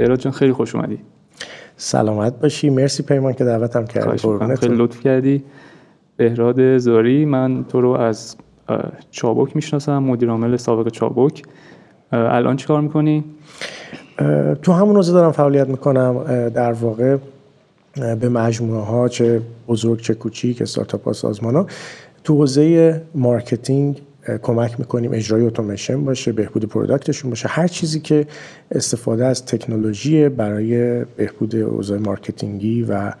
بهراد جان خیلی خوش اومدی. سلامت باشی. مرسی پیمان که دعوتم کردی. خیلی لطف کردی. بهراد زاری من تو رو از چابک می‌شناسم مدیر عامل سابق چابک. الان چی کار می‌کنی؟ تو همون حوزه دارم فعالیت می‌کنم. در واقع به مجموعه ها چه بزرگ چه کوچیک استارتاپ ها سازمان ها تو حوزه marketing کمک می‌کنیم اجرای اتوماسیون باشه بهبود product شون باشه. هر چیزی که استفاده از تکنولوژی برای بهبود اوضاع marketing ی و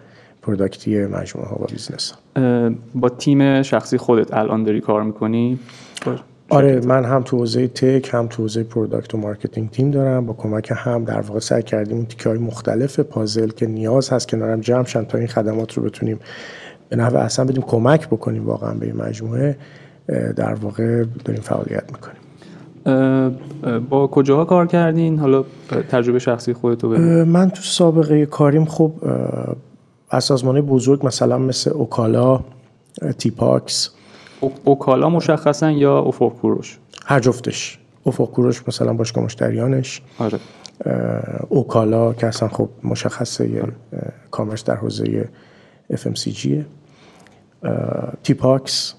product ی مجموعه ها و business با تیم شخصی خودت الان داری کار می‌کنی؟ آره من هم تو حوزه tech هم تو حوزه product و marketing تیم دارم. با کمک هم در واقع سعی کردیم اون تیکه های مختلف پازل که نیاز هست کنار هم جمع شن تا این خدمات رو بتونیم به نحو احسن بدیم کمک بکنیم واقعا به این مجموعه. در واقع داریم فعالیت می‌کنیم. با کجاها کار کردین؟ حالا تجربه شخصی خودتو بگو. من تو سابقه کاریم خب از سازمان بزرگ مثلا مثل اوکالا تیپاکس. اوکالا مشخصا یا افق کوروش هر جفتش. افق کوروش مثلا باشگاه مشتریانش. آره. اوکالا که اصلا خب مشخصه آره. commerce در حوزه FMCG تیپاکس.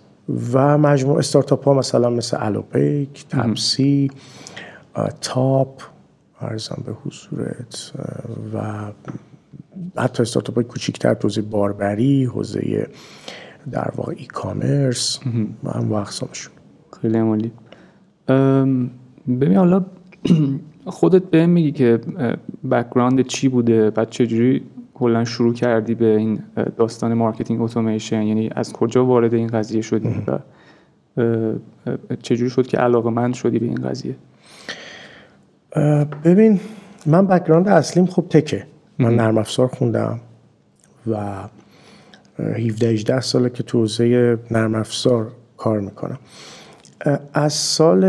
و مجموع استارتاپ ها مثلا مثل الوپیک تپسی تاپ ارزم به حضورت و حتی استارتاپ های کوچیکتر حوزه باربری حوزه در واقع e-commerce و هم اقسامشون. خیلی عالی ببین حالا خودت به میگی که background چی بوده؟ بعد چجوری کلا شروع کردی به این داستان marketing اتوماسیون یعنی از کجا وارد این قضیه شدی و چجوری شد که علاقه‌مند شدی به این قضیه؟ ببین من background اصلیم خب tech ه. من نرم افزار خوندم و 17 18 ساله که تو حوزه نرم افزار کار می‌کنم. از سال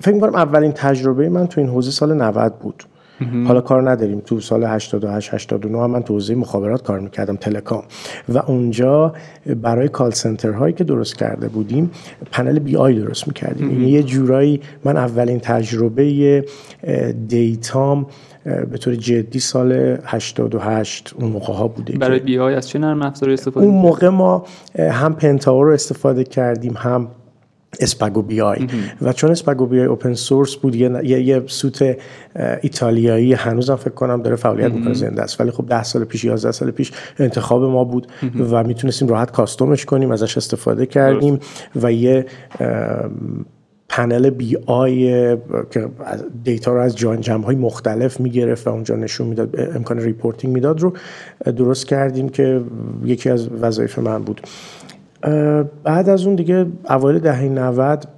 فکر می‌کنم اولین تجربه من تو این حوزه سال 90 بود. حالا کار نداریم. تو سال 88 89 هم من تو حوزه مخابرات کار می‌کردم telecom. و اونجا برای call center هایی که درست کرده بودیم پنل BI درست می‌کردیم. یعنی یه جورایی من اولین تجربه data م به طور جدی سال 88 اون موقع ها بوده برای BI از چه نرم افزاری استفاده اون موقع ما هم Pentaho رو استفاده کردیم هم SpagoBI و چون SpagoBI open source بود یه, یه, یه suite ایتالیایی هنوزم فکر کنم داره فعالیت می‌کنه زنده است. ولی خب 10 سال پیش 11 سال پیش انتخاب ما بود و می‌تونستیم راحت custom ش کنیم ازش استفاده کردیم و یه پنل BI که data رو از جاهای مختلف می‌گرفت و اونجا نشون می‌داد امکان reporting می‌داد رو درست کردیم که یکی از وظایف من بود. بعد از اون دیگه اوایل دهه 90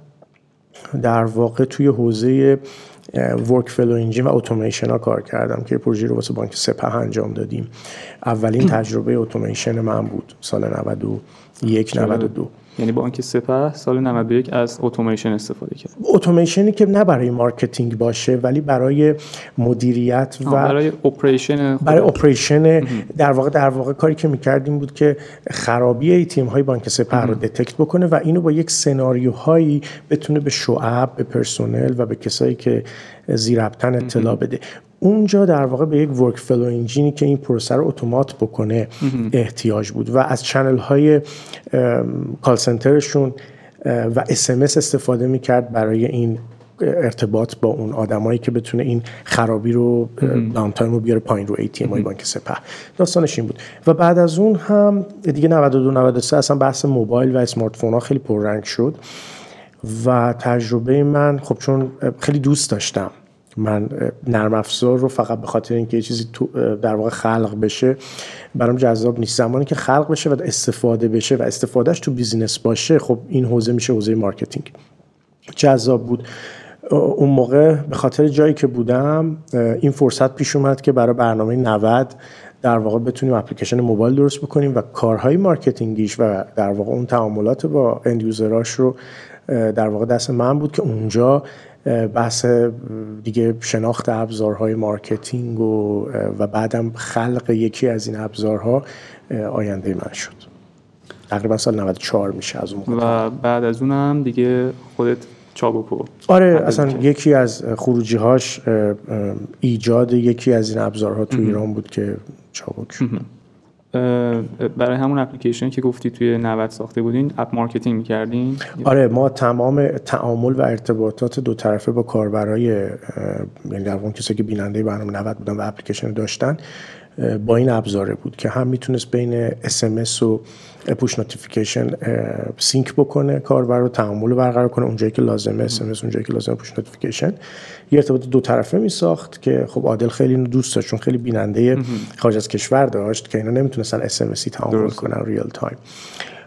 در واقع توی حوزه workflow engine و اتوماسیون ها کار کردم که پروژه رو واسه بانک سپه انجام دادیم. اولین تجربه اتوماسیون من بود سال 91 92 یعنی بانک سپه سال 91 از اتوماسیون استفاده کرد. اتوماسیونی که نه برای marketing باشه ولی برای مدیریت و برای operation برای operation در واقع در واقع کاری که می‌کردیم بود که خرابی ATM های بانک سپه رو detect بکنه و اینو با یک سناریوهایی بتونه به شعب به پرسنل و به کسایی که ذیربطن اطلاع بده. اونجا در واقع به یک workflow engine ی که این پروسه رو اتومات بکنه احتیاج بود و از channel های call center شون و SMS استفاده می‌کرد برای این ارتباط با اون آدمایی که بتونه این خرابی رو down رو بیاره پایین رو ATM های بانک سپه. داستانش این بود. و بعد از اون هم دیگه 92 93 اصلا بحث موبایل و smartphone ها خیلی پررنگ شد. و تجربه من خب چون خیلی دوست داشتم. من نرم افزار رو فقط به خاطر اینکه یه چیزی در واقع خلق بشه برام جذاب نیست. زمانی که خلق بشه و استفاده بشه و استفادهش تو business باشه خب این حوزه میشه حوزه marketing. جذاب بود. اون موقع به خاطر جایی که بودم این فرصت پیش اومد که برای برنامه 90 در واقع بتونیم اپلیکیشن موبایل درست بکنیم و کارهای marketing یش و در واقع اون تعاملات با end رو در واقع دست من بود که اونجا بحث دیگه شناخت ابزارهای marketing و, و بعدم خلق یکی از این ابزارها آینده من شد. تقریبا سال 94 میشه از اون و بعد از اونم دیگه خودت چابکو آره اصلا یکی از خروجی هاش ایجاد یکی از این ابزارها تو ایران بود که چابک برای همون اپلیکیشن که گفتی توی 90 ساخته بودین app marketing می‌کردین؟ آره ما تمام تعامل و ارتباطات دو طرفه با کاربرای یعنی در واقع کسایی که بیننده برنامه 90 بودن و اپلیکیشن داشتن با این ابزاره بود که هم می‌تونست بین SMS و push notification sync بکنه کاربر رو تعامل برقرار کنه اونجایی که لازمه SMS اونجایی که لازمه push notification یه ارتباط دو طرفه می ساخت که خب عادل خیلی اینو دوست داشت چون خیلی بیننده خارج از کشور داشت که اینا نمی‌تونستن SMS تعامل کنن real time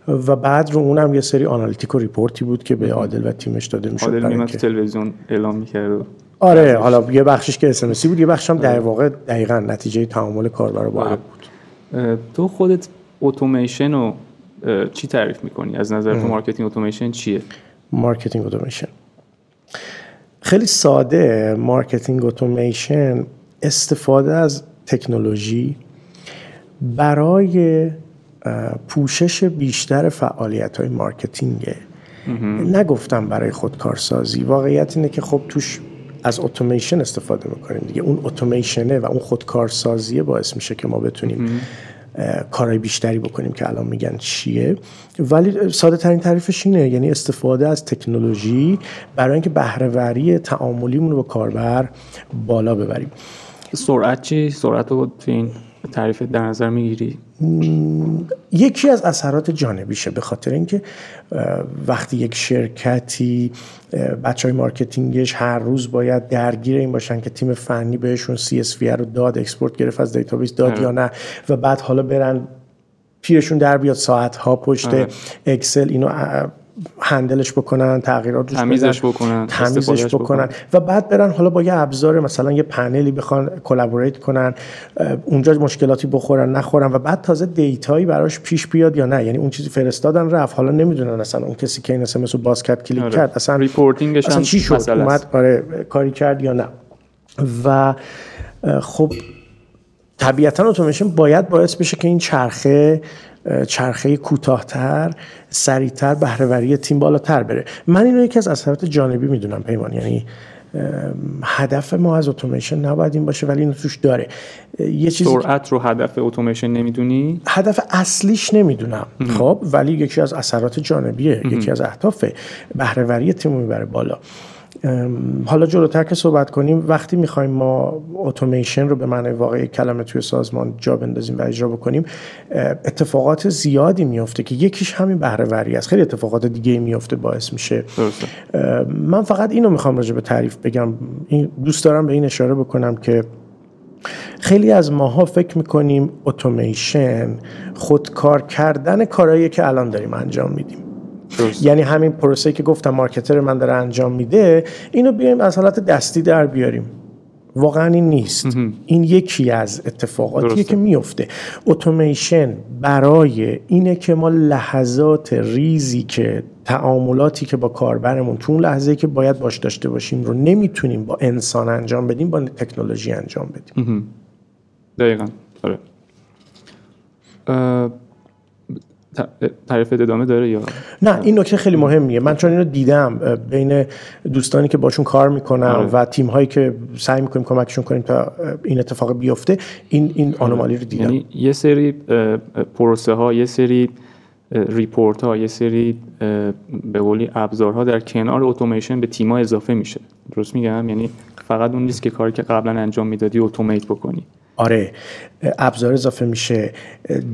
و بعد رو اونم یه سری analytic و report ی بود که به عادل و تیمش داده می‌شد عادل تلویزیون اعلام می‌کرد آره حالا یه بخشش که SMS ی بود یه بخش هم در واقع دقیقا نتیجه تعامل کاربر با آره. بود. تو خودت اتوماسیون رو چی تعریف می‌کنی؟ از نظر تو marketing اتوماسیون چیه؟ marketing اتوماسیون خیلی ساده marketing اتوماسیون استفاده از تکنولوژی برای پوشش بیشتر فعالیت های marketing ه نگفتم برای خودکارسازی. واقعیت اینه که خب توش از اتوماسیون استفاده می‌کنیم دیگه. اون اتوماسیونه و اون خودکارسازیه باعث میشه که ما بتونیم کارهای بیشتری بکنیم که الان میگن چیه. ولی ساده ترین تعریفش اینه یعنی استفاده از تکنولوژی برای اینکه بهرهوری تعاملیمون رو با کاربر بالا ببریم. سرعت چی؟ سرعت رو تو این تعریف در نظر می‌گیری؟ یکی از اثرات جانبیشه به خاطر اینکه وقتی یک شرکتی بچه های marketing ش هر روز باید درگیر این باشن که تیم فنی بهشون CSV رو داد export گرفت از database داد یا نه و بعد حالا برن پیرشون در بیاد ساعت ها پشت اکسل اینو handle ش بکنن تغییرات روش تمیزش بکنن تمیزش بکنن. و بعد برن حالا با یه ابزار مثلا یه پنلی بخوان collaborate کنن اونجا مشکلاتی بخورن نخورن و بعد تازه data یی براش پیش بیاد یا نه. یعنی اون چیزی فرستادن رفت. حالا نمی‌دونن اصلا اون کسی که این SMS رو باز کرد کلیک آره. کرد اصلا reporting ش اصلا چی شد؟ اومد آره کاری کرد یا نه. و خب طبیعتا اتوماسیون باید باعث بشه که این چرخه چرخه کوتاهتر سریعتر بهرهوری تیم بالاتر بره. من اینو یکی از اثرات جانبی می‌دونم پیمان یعنی هدف ما از اتوماسیون نباید این باشه ولی اینو توش داره. یه چیزی سرعت رو هدف اتوماسیون نمی‌دونی؟ هدف اصلیش نمی‌دونم. خب ولی یکی از اثرات جانبیه یکی از اهداف بهرهوری تیم می‌بره بالا. حالا جلوتر که صحبت کنیم وقتی می‌خوایم ما اتوماسیون رو به معنی واقعی کلمه توی سازمان جا بندازیم و اجرا بکنیم اتفاقات زیادی میفته که یکیش همین بهره وری است. خیلی اتفاقات دیگه میفته باعث میشه. من فقط اینو می‌خوام راجع به تعریف بگم. دوست دارم به این اشاره بکنم که خیلی از ماها فکر می‌کنیم اتوماسیون خودکار کردن کارهایی که الان داریم انجام میدیم. یعنی همین پروسه که گفتم مارکتر من داره انجام میده اینو بیایم از حالت دستی در بیاریم. واقعا این نیست. این یکی از اتفاقاتیه که میفته. اتوماسیون برای اینه که ما لحظات ریزی که تعاملاتی که با کاربرمون تو اون لحظه که باید باش داشته باشیم رو نمی‌تونیم با انسان انجام بدیم با تکنولوژی انجام بدیم. دقیقا. آره. تعریف ادامه داره یا؟ نه این نکته خیلی مهمیه. من چون اینو دیدم بین دوستانی که باشون کار می‌کنم آره. و تیم هایی که سعی می‌کنیم کمکشون کنیم تا این اتفاق بیفته این این آره. آنومالی رو دیدم. یعنی یه سری پروسه ها یه سری ریپورت ها یه سری به قولی ابزارها در کنار اتوماسیون به تیم ها اضافه میشه. درست میگم؟ یعنی فقط اون نیست که کاری که قبلا انجام می‌دادی اتومات بکنی. آره ابزار اضافه میشه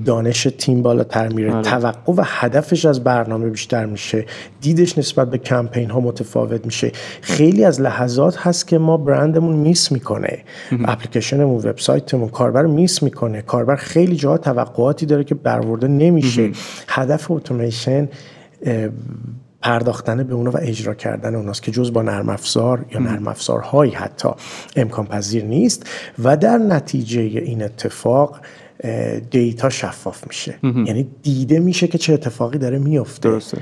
دانش تیم بالاتر میره آره. توقع و هدفش از برنامه بیشتر میشه دیدش نسبت به کمپین ها متفاوت میشه. خیلی از لحظات هست که ما برندمون میس می‌کنه. اپلیکیشنمون وبسایتمون کاربر میس می‌کنه. کاربر خیلی جاها توقعاتی داره که برورده نمیشه. هدف اتوماسیون پرداختن به اونا و اجرا کردن اوناست که جز با نرم افزار یا نرم افزارهایی حتی امکان پذیر نیست و در نتیجه این اتفاق data شفاف میشه. یعنی دیده میشه که چه اتفاقی داره میفته. درسته.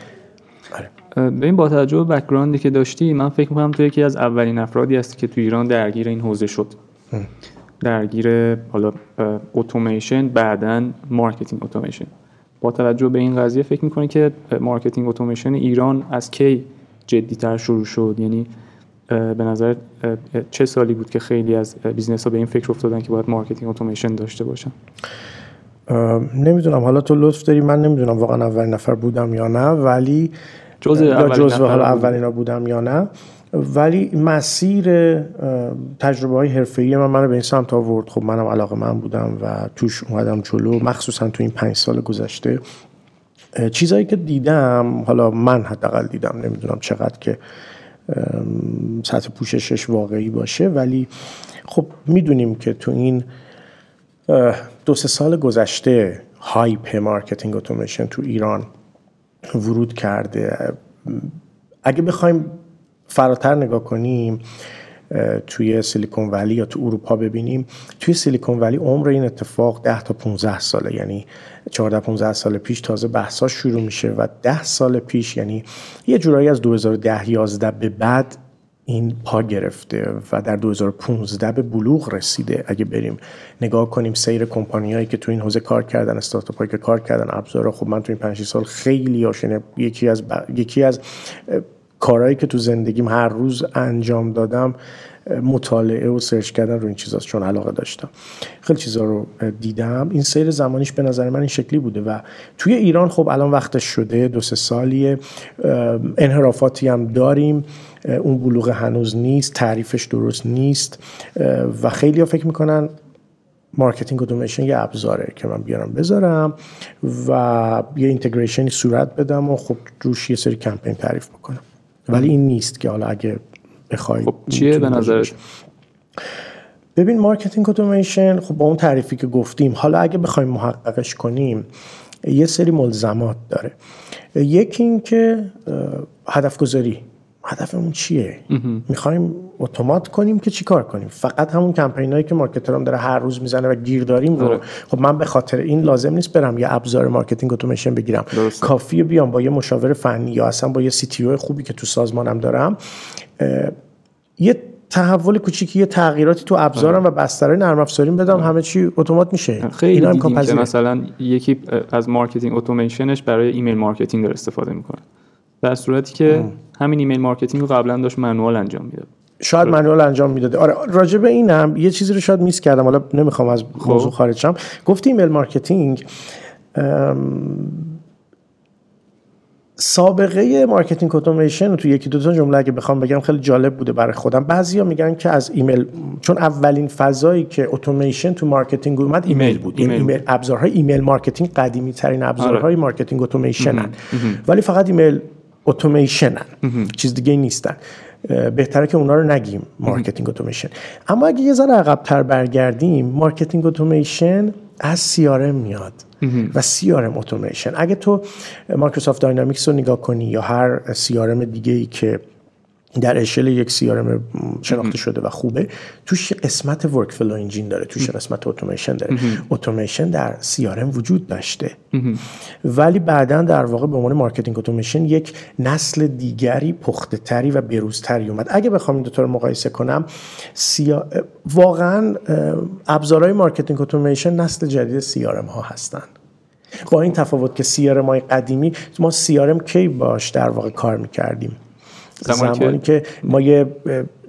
آره. به این با توجه به بکگراندی که داشتی من فکر می‌کنم تو یکی از اولین افرادی هستی که تو ایران درگیر این حوزه شد. درگیر حالا اتوماسیون بعدا marketing اتوماسیون با توجه به این قضیه فکر می‌کنی که marketing اتوماسیون ایران از کی جدیتر شروع شد؟ یعنی به نظر چه سالی بود که خیلی از business ها به این فکر افتادن که باید marketing اتوماسیون داشته باشن؟ نمی‌دونم. حالا تو لطف داری من نمی‌دونم واقعا اولین نفر بودم یا نه ولی جزء یا جزء حالا. اولینا بودم یا نه. ولی مسیر تجربه های حرفه‌ای من منو به این سمت آورد. خب منم علاقه من بودم و توش اومدم جلو. مخصوصا تو این پنج سال گذشته. چیزایی که دیدم حالا من حداقل دیدم نمی‌دونم چقدر که سطح پوششش واقعی باشه. ولی خب می‌دونیم که تو این دو سه سال گذشته hype marketing اتوماسیون تو ایران ورود کرده. اگه بخوایم فراتر نگاه کنیم توی Silicon Valley یا تو اروپا ببینیم توی Silicon Valley عمر این اتفاق 10 تا 15 ساله یعنی 14 15 سال پیش تازه بحثا شروع میشه و 10 سال پیش یعنی یه جورایی از 2010 11 به بعد این پا گرفته و در 2015 به بلوغ رسیده. اگه بریم نگاه کنیم سیر کمپانیایی که تو این حوزه کار کردن استارتاپ که کار کردن ابزارا خب من تو این 5 سال خیلی آشنه یکی از یکی از کارهایی که تو زندگیم هر روز انجام دادم مطالعه و سرچ کردن رو این چیزاست چون علاقه داشتم. خیلی چیزا رو دیدم. این سیر زمانیش به نظر من این شکلی بوده و توی ایران خب الان وقتش شده دو سه سالیه. انحرافاتی هم داریم. اون بلوغ هنوز نیست تعریفش درست نیست. و خیلی فکر می‌کنن marketing automation یه ابزاره که من بیارم بذارم و یه integration ی صورت بدم و خب روش یه سری کمپین تعریف بکنم. ولی این نیست که حالا اگه بخوای خب چیه به نظرت؟ ببین marketing automation خب با اون تعریفی که گفتیم حالا اگه بخوایم محققش کنیم یه سری ملزمات داره. یکی این که هدف گذاری هدفمون چیه؟ می‌خوایم automate کنیم که چیکار کنیم؟ فقط همون کمپین هایی که marketer ام داره هر روز می‌زنه و گیر داریم رو. خب من به خاطر این لازم نیست برم یه ابزار marketing automation بگیرم. کافیه بیام با یه مشاور فنی یا اصلا با یه CTO خوبی که تو سازمانم دارم یه تحول کوچیکی یه تغییراتی تو ابزارم و بسترهای نرم افزاریم بدم همه چی automate میشه. خیلی که مثلا یکی از marketing automation ش برای email marketing داره استفاده می‌کنه. در صورتی که همین email marketing رو قبلا داشت manual انجام می‌داد. شاید manual انجام می‌داده آره راجع به اینم یه چیزی رو شاید miss کردم حالا نمی‌خوام از خب. موضوع خارج شم. گفتی email marketing سابقه marketing automation تو یکی دو تا جمله اگه بخوام بگم خیلی جالب بوده برای خودم. بعضیا میگن که از ایمیل چون اولین فضایی که اتوماسیون تو marketing اومد ایمیل بود. ایمیل, ایمیل ابزارهای email marketing قدیمی ترین ابزارهای آره. marketing automation ولی فقط email automation چیز دیگه نیستن بهتره که اونا رو نگیم marketing automation اما اگه یه ذره عقب‌تر برگردیم marketing automation از CRM میاد و CRM automation اگه تو Microsoft Dynamics رو نگاه کنی یا هر CRM دیگه ای که در اشل یک CRM شناخته شده و خوبه. توش قسمت workflow engine داره توش قسمت اتوماسیون داره. اتوماسیون در CRM وجود داشته. ولی بعدا در واقع به عنوان marketing automation یک نسل دیگری پخته تری و بروزتری اومد. اگه بخوام این دو تا رو مقایسه کنم سیا... واقعا ابزارهای مارکتینگ اتوماسیون نسل جدید CRM ها هستن. با این تفاوت که های قدیمی ما CRM کی باش در واقع کار می‌کردیم؟ زمانی, زمانی که ما یه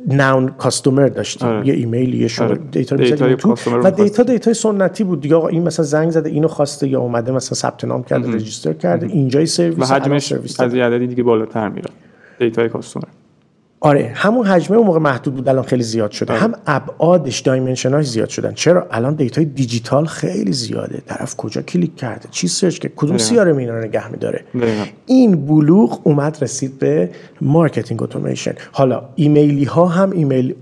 ناون کاستومر داشتیم. آره. یه ایمیل یه شما آره. دیتا رو تو و دیتا دیتا سنتی بود. دیگه آقا این مثلا زنگ زده اینو خواسته یا اومده مثلا ثبت نام کرده رجیستر کرده. اینجای سرویس و حجمش از یه عددی دیگه بالاتر میره. دیتای کاستومر آره همون حجمه اون موقع محدود بود الان خیلی زیاد شده. آره. هم ابعادش dimension هاش زیاد شدن. چرا؟ الان data ی digital خیلی زیاده. طرف کجا کلیک کرده؟ چی search کرده؟ کدوم CRM اینا رو نگه میداره؟ این بلوغ اومد رسید به marketing automation حالا ایمیلی ها هم email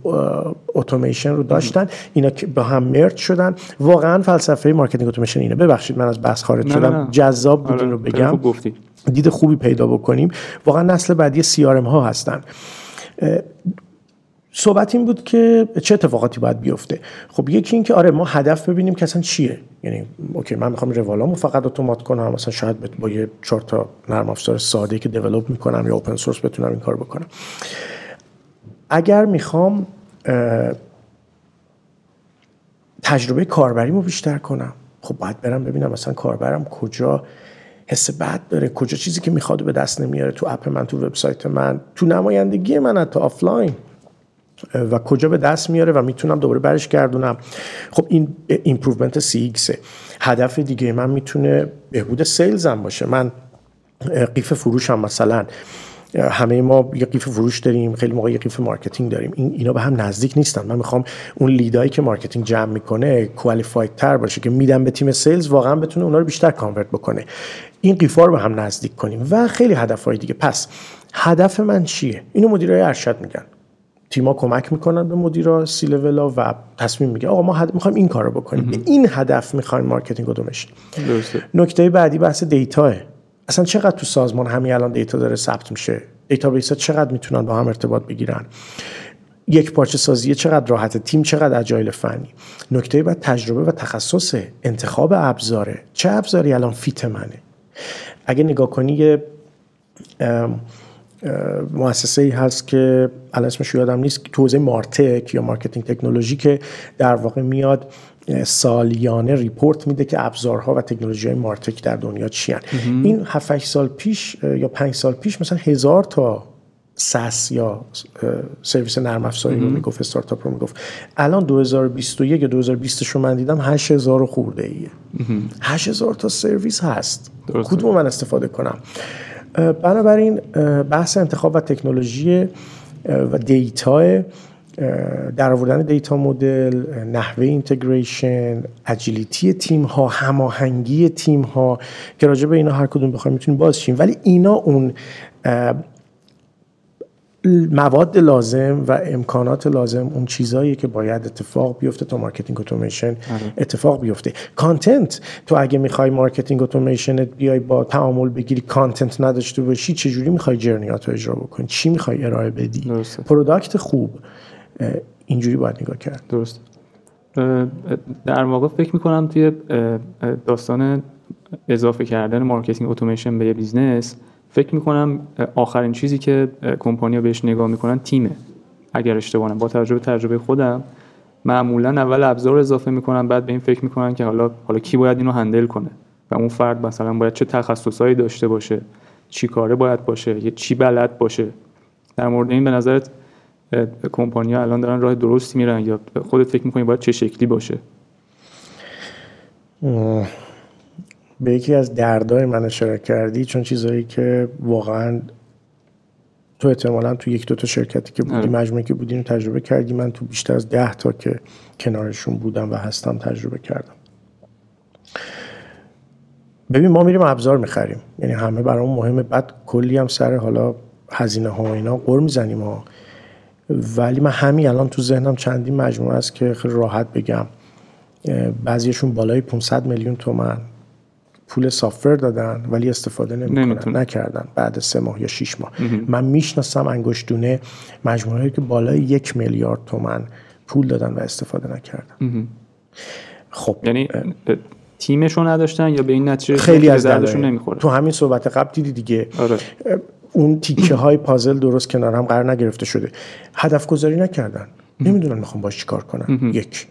automation رو داشتن. اینا که با هم merge شدن. واقعا فلسفه marketing automation اینه. ببخشید من از بحث خارج شدم. جذاب بود آره. رو بگم. دید خوبی پیدا بکنیم. واقعا نسل بعدی سی ها هستن. صحبت این بود که چه اتفاقاتی باید بیفته. خب یکی این که آره ما هدف ببینیم که اصلا چیه. یعنی اوکی من می‌خوام روالامو فقط اتومات کنم مثلا شاید با یه چهار تا نرم افزار ساده که دیولپ می‌کنم یا اوپن سورس بتونم این کار بکنم. اگر می‌خوام تجربه کاربریمو بیشتر کنم خب باید برم ببینم مثلا کاربرم کجا حس بد داره. کجا چیزی که می‌خواد به دست نمیاره تو app من تو وبسایت من. تو نمایندگی من حتی آفلاین. و کجا به دست میاره و می‌تونم دوباره برش گردونم. خب این improvement سی هدف دیگه من می‌تونه بهبود sales هم باشه. من قیف فروش هم مثلا. همه ما یه قیف فروش داریم خیلی موقع یه قیف marketing داریم. این اینا به هم نزدیک نیستن. من می‌خوام اون lead هایی که marketing جمع می‌کنه qualified تر باشه که میدم به تیم sales واقعا بتونه اونا رو بیشتر convert بکنه. این قیفا رو به هم نزدیک کنیم. و خیلی هدفهای دیگه. پس هدف من چیه؟ اینو مدیرای ارشد میگن. تیما کمک می‌کنن به مدیرا سی لولا و تصمیم میگه آقا ما می‌خوایم این کارو بکنیم. به این هدف می‌خوایم marketing automation نکته بعدی بحث data ئه اصلا چقدر تو سازمان همین الان data داره ثبت میشه؟ database ها چقدر می‌تونن با هم ارتباط بگیرن؟ یک پارچه سازی چقدر راحته تیم چقدر agile فنی؟ نکته بعد تجربه و تخصص انتخاب ابزاره. چه ابزاری الان fit منه؟ اگه نگاه کنی یه مؤسسه ای هست که الان اسمش یادم نیست توزیع martech یا marketing technology که در واقع میاد سالیانه report میده که ابزارها و تکنولوژی های martech در دنیا چی هن. این 7 سال پیش یا 5 سال پیش مثلا هزار تا SaaS یا سرویس نرم افزاری رو می‌گفت استارتاپ رو می‌گفت. الان 2021 یا 2020 رو من دیدم 8000 خورده ایه 8000 تا سرویس هست. کدوم من استفاده کنم؟ بنابراین بحث انتخاب و تکنولوژی و data در آوردن data model نحوه integration agility تیم ها هماهنگی تیم ها که راجع به اینا هر کدوم بخوایم می‌تونیم باز شیم. ولی اینا اون مواد لازم و امکانات لازم اون چیزهایی که باید اتفاق بیفته تا marketing automation آره. اتفاق بیفته. content تو اگه می‌خوای marketing automation بیای با تعامل بگیری content نداشته باشی چجوری می‌خوای journey هات رو اجرا بکنی؟ چی می‌خوای ارائه بدی؟ product خوب. اینجوری باید نگاه کرد. درست در واقع فکر می‌کنم توی داستان اضافه کردن marketing automation به یه business فکر می‌کنم آخرین چیزی که کمپانیا بهش نگاه می‌کنن تیمه. اگر اشتباه با تجربه تجربه خودم معمولا اول ابزار اضافه می‌کنن بعد به این فکر می‌کنن که حالا حالا کی باید اینو handle کنه؟ و اون فرد مثلا باید چه تخصصایی داشته باشه؟ چی کاره باید باشه؟ یه چی بلد باشه؟ در مورد این به نظرت کمپانیا الان دارن راه درستی میرن یا خودت فکر می‌کنی باید چه شکلی باشه؟ به یکی از دردای من اشاره کردی چون چیزهایی که واقعا تو احتمالا تو یک دو تا شرکتی که بودی آره. مجموعی که بودیم تجربه کردی. من تو بیشتر از ده تا که کنارشون بودم و هستم تجربه کردم. ببین ما میریم ابزار می‌خریم. یعنی همه برامون مهمه. بعد کلی هم سر حالا هزینه ها و اینا قر می‌زنیم ها. ولی من همین الان تو ذهنم چندین مجموعه است که خیلی راحت بگم. بعضیشون بالای 500 میلیون تومن پول سافر دادن ولی استفاده نمی‌کنن نکردن بعد سه ماه یا شیش ماه. من می‌شناسم انگشتونه مجموعه که بالای یک میلیارد تومن پول دادن و استفاده نکردن. خب یعنی تیمشون نداشتن یا به این نتیجه خیلی از دردشون نمی‌خوره؟ تو همین صحبت قبل دیدی دیگه. آره. اون تیکه های پازل درست کنار هم قرار نگرفته شده. هدف گذاری نکردن. نمی‌دونن می‌خوام باش چیکار کنم یک.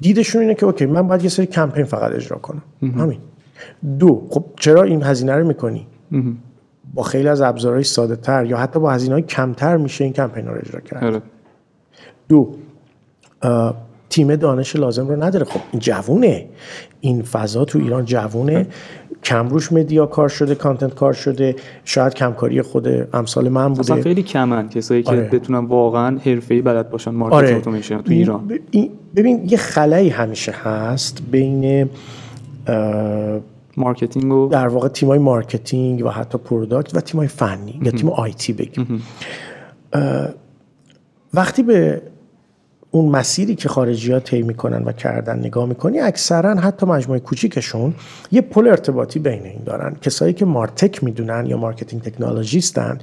دیدشون اینه که اوکی من باید یه سری کمپین فقط اجرا کنم. همین. دو. خب چرا این هزینه رو می‌کنی؟ با خیلی از ابزارهای ساده تر یا حتی با هزینه های کمتر میشه این کمپین رو اجرا کرد. آره. دو. تیم دانش لازم رو نداره. خب این جوونه. این فضا تو ایران جوونه. کم روش media کار شده content کار شده. شاید کمکاری خود امثال من بوده. اصلا خیلی کمن کسایی که آره. بتونن واقعا حرفه‌ای بلد باشن market آره. اتوماسیون تو ایران. ببین یه خلایی همیشه هست بین marketing و در واقع تیمای marketing و حتی product و تیمای فنی یا تیم IT بگیم. وقتی به اون مسیری که خارجی ها طی می‌کنن و کردن نگاه می‌کنی اکثرا حتی مجموعه کوچیکشون یه پل ارتباطی بین این دارن. کسایی که martech می‌دونن یا marketing technologist ن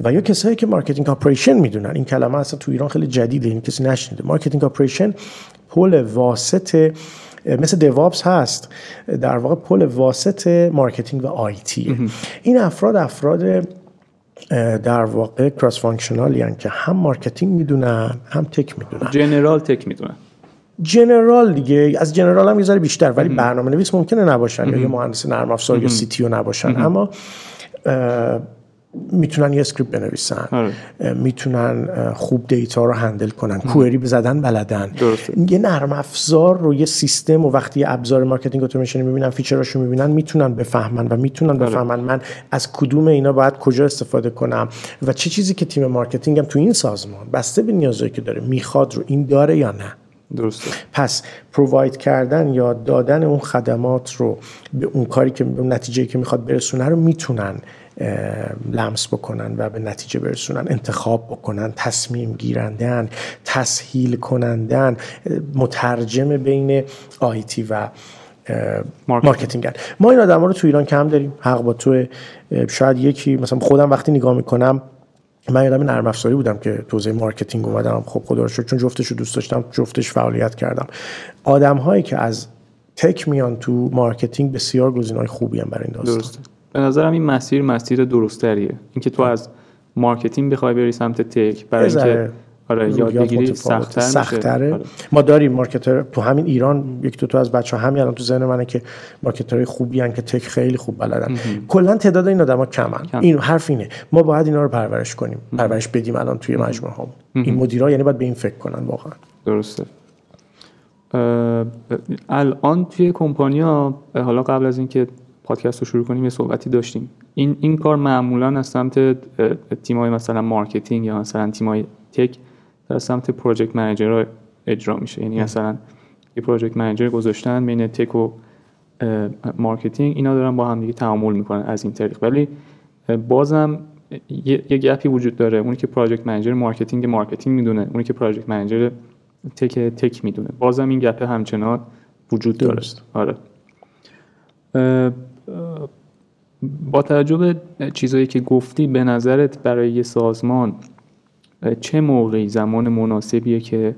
و یا کسایی که marketing operation می‌دونن. این کلمه اصلا تو ایران خیلی جدیده این کسی نشنیده. marketing operation پل واسط مثل DevOps هست در واقع پل واسط marketing و IT این افراد افراد در واقع cross-functional ی که هم marketing می‌دونن هم tech می‌دونن. general tech می‌دونن. general دیگه از general هم یه بیشتر ولی برنامه نویس ممکنه نباشن یا یه مهندس نرم افزار یا CTO نباشن. اما می‌تونن یه script بنویسن. آره. می‌تونن خوب data رو handle کنن. query بزنن بلدن. درسته. یه نرم افزار رو یه سیستم و وقتی یه ابزار marketing automation می‌بینن feature اشو می‌بینن می‌تونن بفهمن و می‌تونن بفهمن من از کدوم اینا باید کجا استفاده کنم و چه چیزی که تیم marketing هم تو این سازمان بسته به نیازایی که داره می‌خواد رو این داره یا نه. درسته. پس provide کردن یا دادن اون خدمات رو به اون کاری که به نتیجه که می‌خواد برسونه رو می‌تونن لمس بکنن و به نتیجه برسونن انتخاب بکنن تصمیم گیرندن تسهیل کنندن مترجم بین IT و marketing. ما این آدم رو تو ایران کم داریم. حق با تو شاید یکی مثلا خودم وقتی نگاه می‌کنم من آدم نرم افزاری بودم که توی marketing اومدم. خب خدا رو چون جفتش رو دوست داشتم جفتش فعالیت کردم. آدم هایی که از tech میان تو marketing بسیار گزینه‌های خوبی هم برای این داستان. درسته. به نظرم این مسیر مسیر درستریه اینکه تو از marketing بخوای بری سمت tech برای اینکه آره یاد بگیری سخت‌تر سخت‌تره. آره. ما داریم marketer تو همین ایران یک تو تو از بچه همین الان تو ذهن منه که marketer های خوبی هن که tech خیلی خوب بلدن. کلا تعداد این آدما کمن. کم. این حرف اینه. ما باید اینا رو پرورش کنیم. پرورش بدیم الان توی مجموعه ها این مدیرا یعنی باید به این فکر کنن واقعا. درسته. الان توی کمپانیا حالا قبل از اینکه پادکست رو شروع کنیم یه صحبتی داشتیم. این این کار معمولا از سمت تیمای مثلا marketing یا مثلا تیمای tech در سمت project manager اجرا میشه. یعنی مثلا یه project manager گذاشتن بین tech و marketing اینا دارن با هم دیگه تعامل می‌کنن از این طریق. ولی بازم یه, یه gap ی وجود داره. اونی که project manager marketing marketing می‌دونه اونی که project manager tech tech می‌دونه. بازم این gap همچنان وجود داره. آره. با توجه به چیزایی که گفتی به نظرت برای یه سازمان چه موقعی زمان مناسبیه که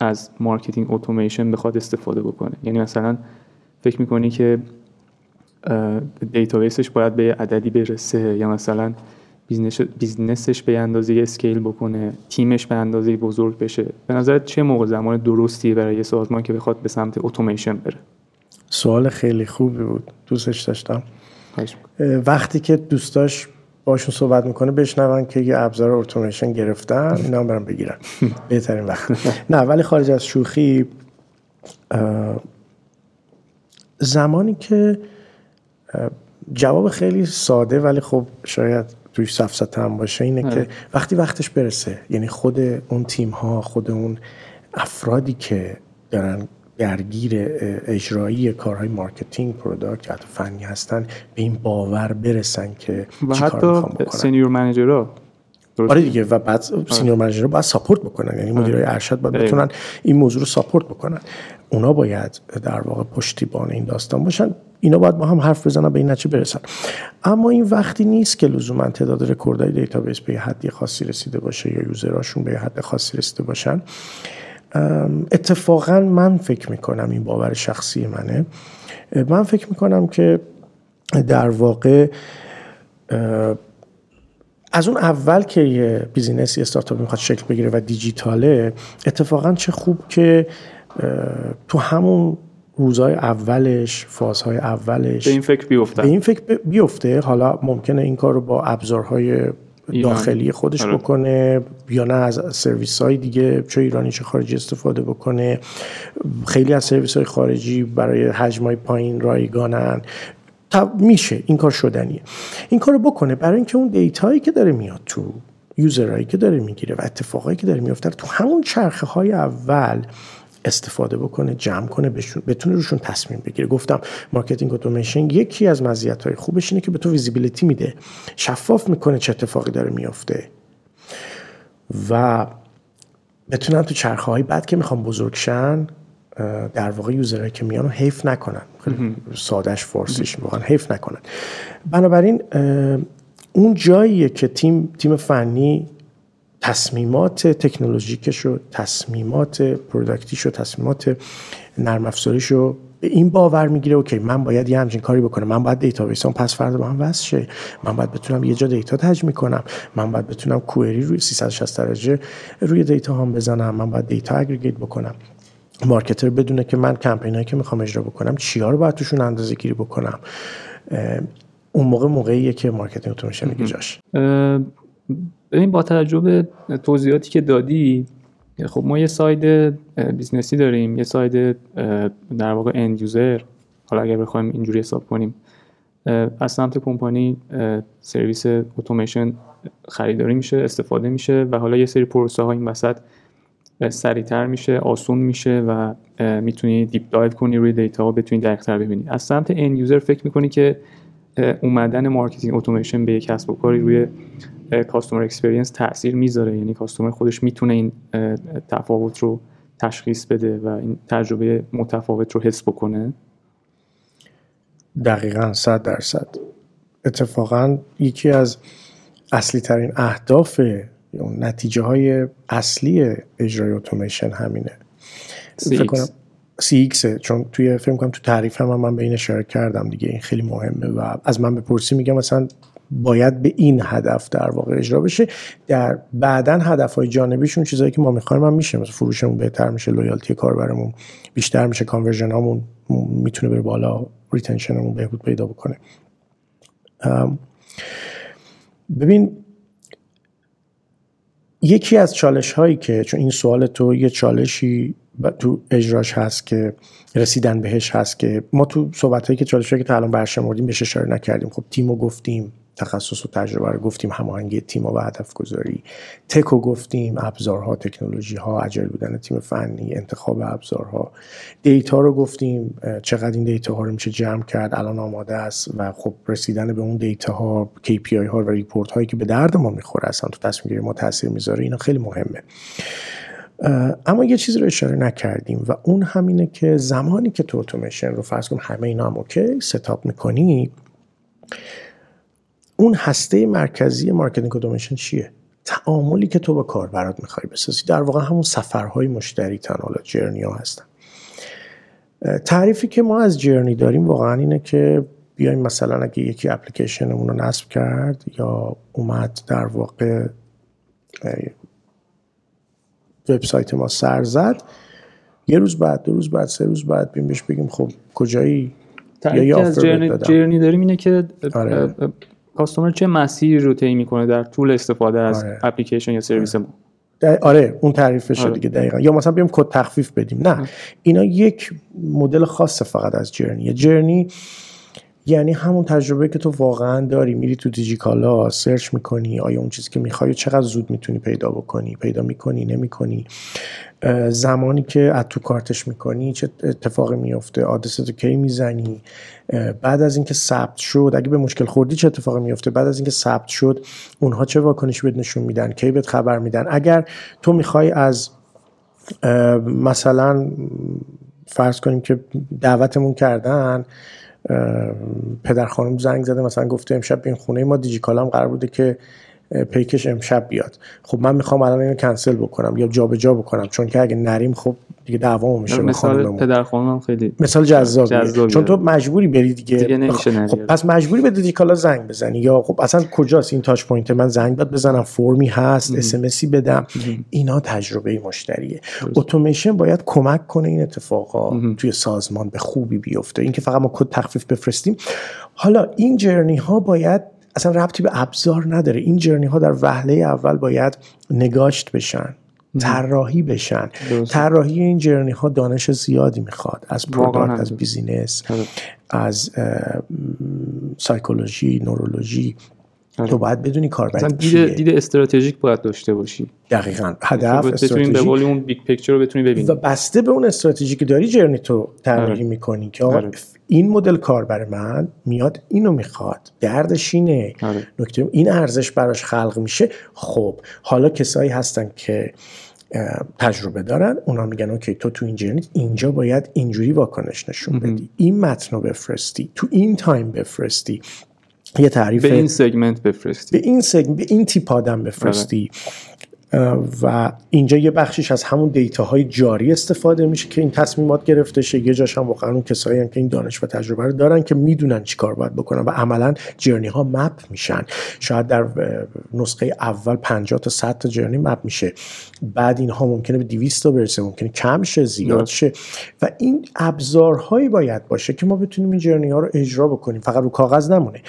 از marketing automation بخواد استفاده بکنه؟ یعنی مثلا فکر می‌کنی که database ش باید به عددی برسه یا مثلا business business ش به اندازه scale بکنه تیمش به اندازه بزرگ بشه؟ به نظرت چه موقع زمان درستیه برای یه سازمان که بخواد به سمت اتوماسیون بره؟ سوال خیلی خوبی بود. دوستش داشتم. وقتی که دوستاش باشون صحبت می‌کنه بشنون که یه ابزار اتوماسیون گرفتن اینا هم برم بگیرن. بهترین وقت. نه ولی خارج از شوخی زمانی که جواب خیلی ساده ولی خب شاید توش سفسطه هم باشه اینه که وقتی وقتش برسه یعنی خود اون تیم ها خود اون افرادی که دارن درگیر اجرایی کارهای marketing product حتی فنی هستن به این باور برسن که و چی کار حتی بکنن. senior manager ها آره دیگه و بعد senior manager باید ساپورت بکنن. یعنی مدیرای ارشد باید. بتونن این موضوع رو support بکنن. اونا باید در واقع پشتیبان این داستان باشن. اینا باید با هم حرف بزنن به این نتیجه برسن. اما این وقتی نیست که لزوما تعداد رکوردهای database به حدی خاصی رسیده باشه یا user اشون به حد خاصی رسیده باشن. اتفاقا من فکر می‌کنم این باور شخصی منه من فکر می‌کنم که در واقع از اون اول که یه بیزینسی استارتاپ می‌خواد شکل بگیره و دیجیتاله اتفاقا چه خوب که تو همون روزهای اولش فازهای اولش به این فکر به بیفتن این فکر بیفته حالا ممکنه این کار رو با ابزارهای. داخلی خودش آره. بکنه یا نه از سرویس های دیگه چه ایرانی چه خارجی استفاده بکنه. خیلی از سرویس های خارجی برای حجم های پایین رایگانن. تا- میشه این کار شدنیه. این کار رو بکنه برای اینکه اون data یی که داره میاد تو user هایی که داره می‌گیره و اتفاقایی که داره میفته تو همون چرخه های اول استفاده بکنه جمع کنه بهشون- بتونه روشون تصمیم بگیره. گفتم marketing automation یکی از مزیت های خوبش اینه که به تو visibility میده. شفاف می‌کنه چه اتفاقی داره میفته و بتونن تو چرخه های بعد که می‌خوام بزرگشن در واقع user هایی که میان رو حیف نکنن. خیلی سادهش فارسیش واقعا حیف نکنن. بنابراین اون جاییه که تیم تیم فنی تصمیمات تکنولوژیکش رو تصمیمات product یش رو تصمیمات نرم افزاریش رو با این باور می‌گیره OK من باید یه همچین کاری بکنم. من باید database هام پس فردا با هم وصل شه. من باید بتونم یه جا data تجمیع کنم من باید بتونم query روی 360 درجه روی data هام بزنم. من باید data aggregate بکنم. marketer بدونه که من کمپین هایی که می‌خوام اجرا بکنم چیا رو باید توشون اندازه گیری بکنم اون موقع موقعیه که marketing اتوماسیون دیگه جاش. ببین با توجه به توضیحاتی که دادی خب ما یه side business ی داریم یه side در واقع end user حالا اگر بخوایم اینجوری حساب کنیم از سمت کمپانی سرویس اتوماسیون خریداری میشه استفاده میشه و حالا یه سری پروسه ها این وسط سریعتر میشه آسون میشه و می‌تونی deep dive کنی روی data ها بتونی دقیقتر ببینی. از سمت end user فکر می‌کنی که اومدن marketing اتوماسیون به یک کسب و کاری روی customer experience تاثیر می‌ذاره. یعنی customer خودش می‌تونه این تفاوت رو تشخیص بده و این تجربه متفاوت رو حس بکنه. دقیقا صد درصد. اتفاقا یکی از اصلی ترین اهداف یا نتیجه های اصلی اجرای اتوماسیون همینه. فکر کنم CX چون توی فکر کنم تو تعریف هم, من به این اشاره کردم دیگه این خیلی مهمه و از من بپرسی میگم مثلا باید به این هدف در واقع اجرا بشه. در بعدا هدف های جانبیشون چیزایی که ما می‌خوایم هم میشه مثلا فروشمون بهتر میشه loyalty کاربرمون بیشتر میشه conversion هامون می‌تونه بره بالا retention مون بهبود پیدا بکنه. ببین یکی از چالش هایی که چون این سوال تو یه چالشی تو اجراش هست که رسیدن بهش هست که ما تو صحبت هایی که چالش که تا الان برشمردیم بهش اشاره نکردیم. خب تیمو گفتیم تخصص و تجربه رو گفتیم هماهنگی تیم و هدف گذاری tech و گفتیم ابزارها تکنولوژی ها agile بودن تیم فنی انتخاب ابزارها. data رو گفتیم چقدر این data ها رو میشه جمع کرد الان آماده است و خب رسیدن به اون data ها KPI ها و report هایی که به درد ما می‌خوره اصلا تو تصمیم گیری ما تاثیر می‌ذاره اینا خیلی مهمه. اما یه چیزی رو اشاره نکردیم و اون همینه که زمانی که تو اتوماسیون رو فرض کن همه اینا هم OK setup می‌کنی اون هسته مرکزی marketing اتوماسیون چیه؟ تعاملی که تو با کاربرات می‌خوای بسازی. در واقع همون سفرهای مشتری تن حالا journey ها هستن. تعریفی که ما از journey داریم واقعا اینه که بیایم مثلا اگه یکی اپلیکیشنمون رو نصب کرد یا اومد در واقع وبسایت ما سر زد. یه روز بعد دو روز بعد سه روز بعد بیایم بهش بگیم خب کجایی؟ یا از journey, journey داریم اینه که آره. customer چه مسیری رو طی می‌کنه در طول استفاده از آره. اپلیکیشن یا سرویس ما؟ آره اون تعریفش آره. دیگه دقیقا. یا مثلا بیام کد تخفیف بدیم. نه. اینا یک مدل خاص فقط از journey journey یعنی همون تجربه که تو واقعا داری میری تو دیجیکالا search می‌کنی آیا اون چیزی که می‌خوای چقدر زود می‌تونی پیدا بکنی پیدا می‌کنی نمی‌کنی. زمانی که add to cart ش می‌کنی چه اتفاقی میفته آدرس تو کی می‌زنی. بعد از اینکه ثبت شد اگه به مشکل خوردی چه اتفاقی میفته بعد از اینکه ثبت شد اونها چه واکنشی بهت نشون میدن؟ کی بهت خبر میدن؟ اگر تو می‌خوای از مثلا فرض کنیم که دعوتمون کردن پدر خانم زنگ زده مثلا گفته امشب این خونه ما دیجیکالم قرار بوده که پیکش امشب بیاد. خب من می‌خوام الان اینو کنسل بکنم یا جابجا جا بکنم چون که اگه نریم خب دیگه دعوا میشه مثال پدر خانم خیلی مثال جذابیه. چون تو مجبوری بری دیگه, دیگه نمیشه خب پس مجبوری به دیجیکالا زنگ بزنی یا خب اصلا کجاست این touch point؟ من زنگ باید بزنم فرمی هست SMS بدم. اینا تجربه مشتریه. اتوماسیون باید کمک کنه این اتفاقا توی سازمان به خوبی بیفته. اینکه فقط ما کد تخفیف بفرستیم. حالا این journey ها باید اصلا ربطی به ابزار نداره. این journey ها در وهله اول باید نگاشت بشن طراحی بشن. طراحی این journey ها دانش زیادی می‌خواد. از product از business. از psychology neurology. تو باید بدونی کاربر دید, دید استراتژیک باید داشته باشی. دقیقا. هدف استراتژی به قول اون big picture رو بتونی ببینی. و بسته به اون استراتژی که داری journey تو طراحی آره. می‌کنی که آره. این مدل کاربر من میاد اینو می‌خواد. دردش اینه. آره. نکته این ارزش براش خلق میشه. خب حالا کسایی هستن که تجربه دارن اونا میگن OK تو تو این journey اینجا باید اینجوری واکنش نشون بدی. این متن رو بفرستی. تو این time بفرستی. یه تعریف به این segment بفرستی. به این segment به این تیپ آدم بفرستی. و اینجا یه بخشیش از همون data های جاری استفاده میشه که این تصمیمات گرفته شه. یه جاش هم واقعا اون کسایی هم که این دانش و تجربه رو دارن که می‌دونن چی کار باید بکنن و عملا journey ها map میشن. شاید در نسخه اول 50 تا 100 تا journey map میشه. بعد اینها ممکنه به 200 تا برسه ممکنه کم شه زیاد شه. و این ابزارهایی باید باشه که ما بتونیم این journey ها رو اجرا بکنیم. فقط رو کاغذ نمونه.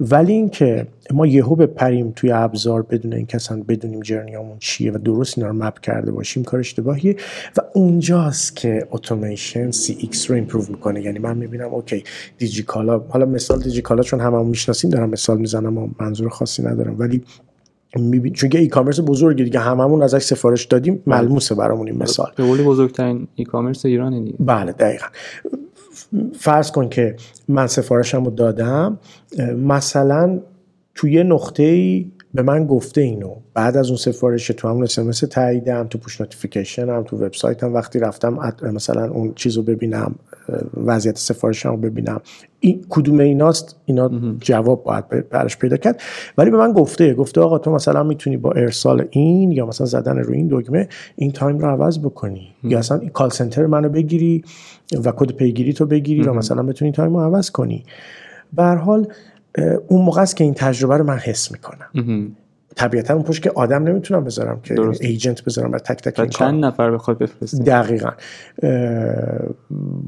ولی اینکه ما یهو بپریم توی ابزار بدون اینکه اصلا بدونیم journey هامون چیه و درست اینا رو map کرده باشیم کار اشتباهیه. و اونجاست که اتوماسیون CX رو improve می‌کنه. یعنی من می‌بینم OK دیجیکالا حالا مثال دیجیکالا چون هممون می‌شناسیم دارم مثال می‌زنم و منظور خاصی ندارم. ولی ببین چون که e-commerce بزرگی دیگه هممون ازش سفارش دادیم بله. ملموسه برامون این مثال. به قولی بزرگترین e-commerce ایران دیگه. بله دقیقا. فرض کن که من سفارشم رو دادم مثلا توی نقطه ای به من گفته اینو. بعد از اون سفارش تو همون SMS تاییدم تو push notification هم تو وبسایتم وقتی رفتم مثلا اون چیزو ببینم وضعیت سفارشم رو ببینم. این کدوم ایناست؟ اینا جواب باید برش پیدا کرد. ولی به من گفته گفته آقا تو مثلا می‌تونی با ارسال این یا مثلا زدن روی این دکمه این time رو عوض بکنی. یا اصلا این call center منو بگیری و کد پیگیری تو بگیری و مثلا بتونی time رو عوض کنی. به حال اون موقع است که این تجربه رو من حس می‌کنم. طبیعتا اون پشت که آدم نمی‌تونم بذارم که درست. agent بذارم و تک تک این چند نفر بخواد بفرسته. دقیقا.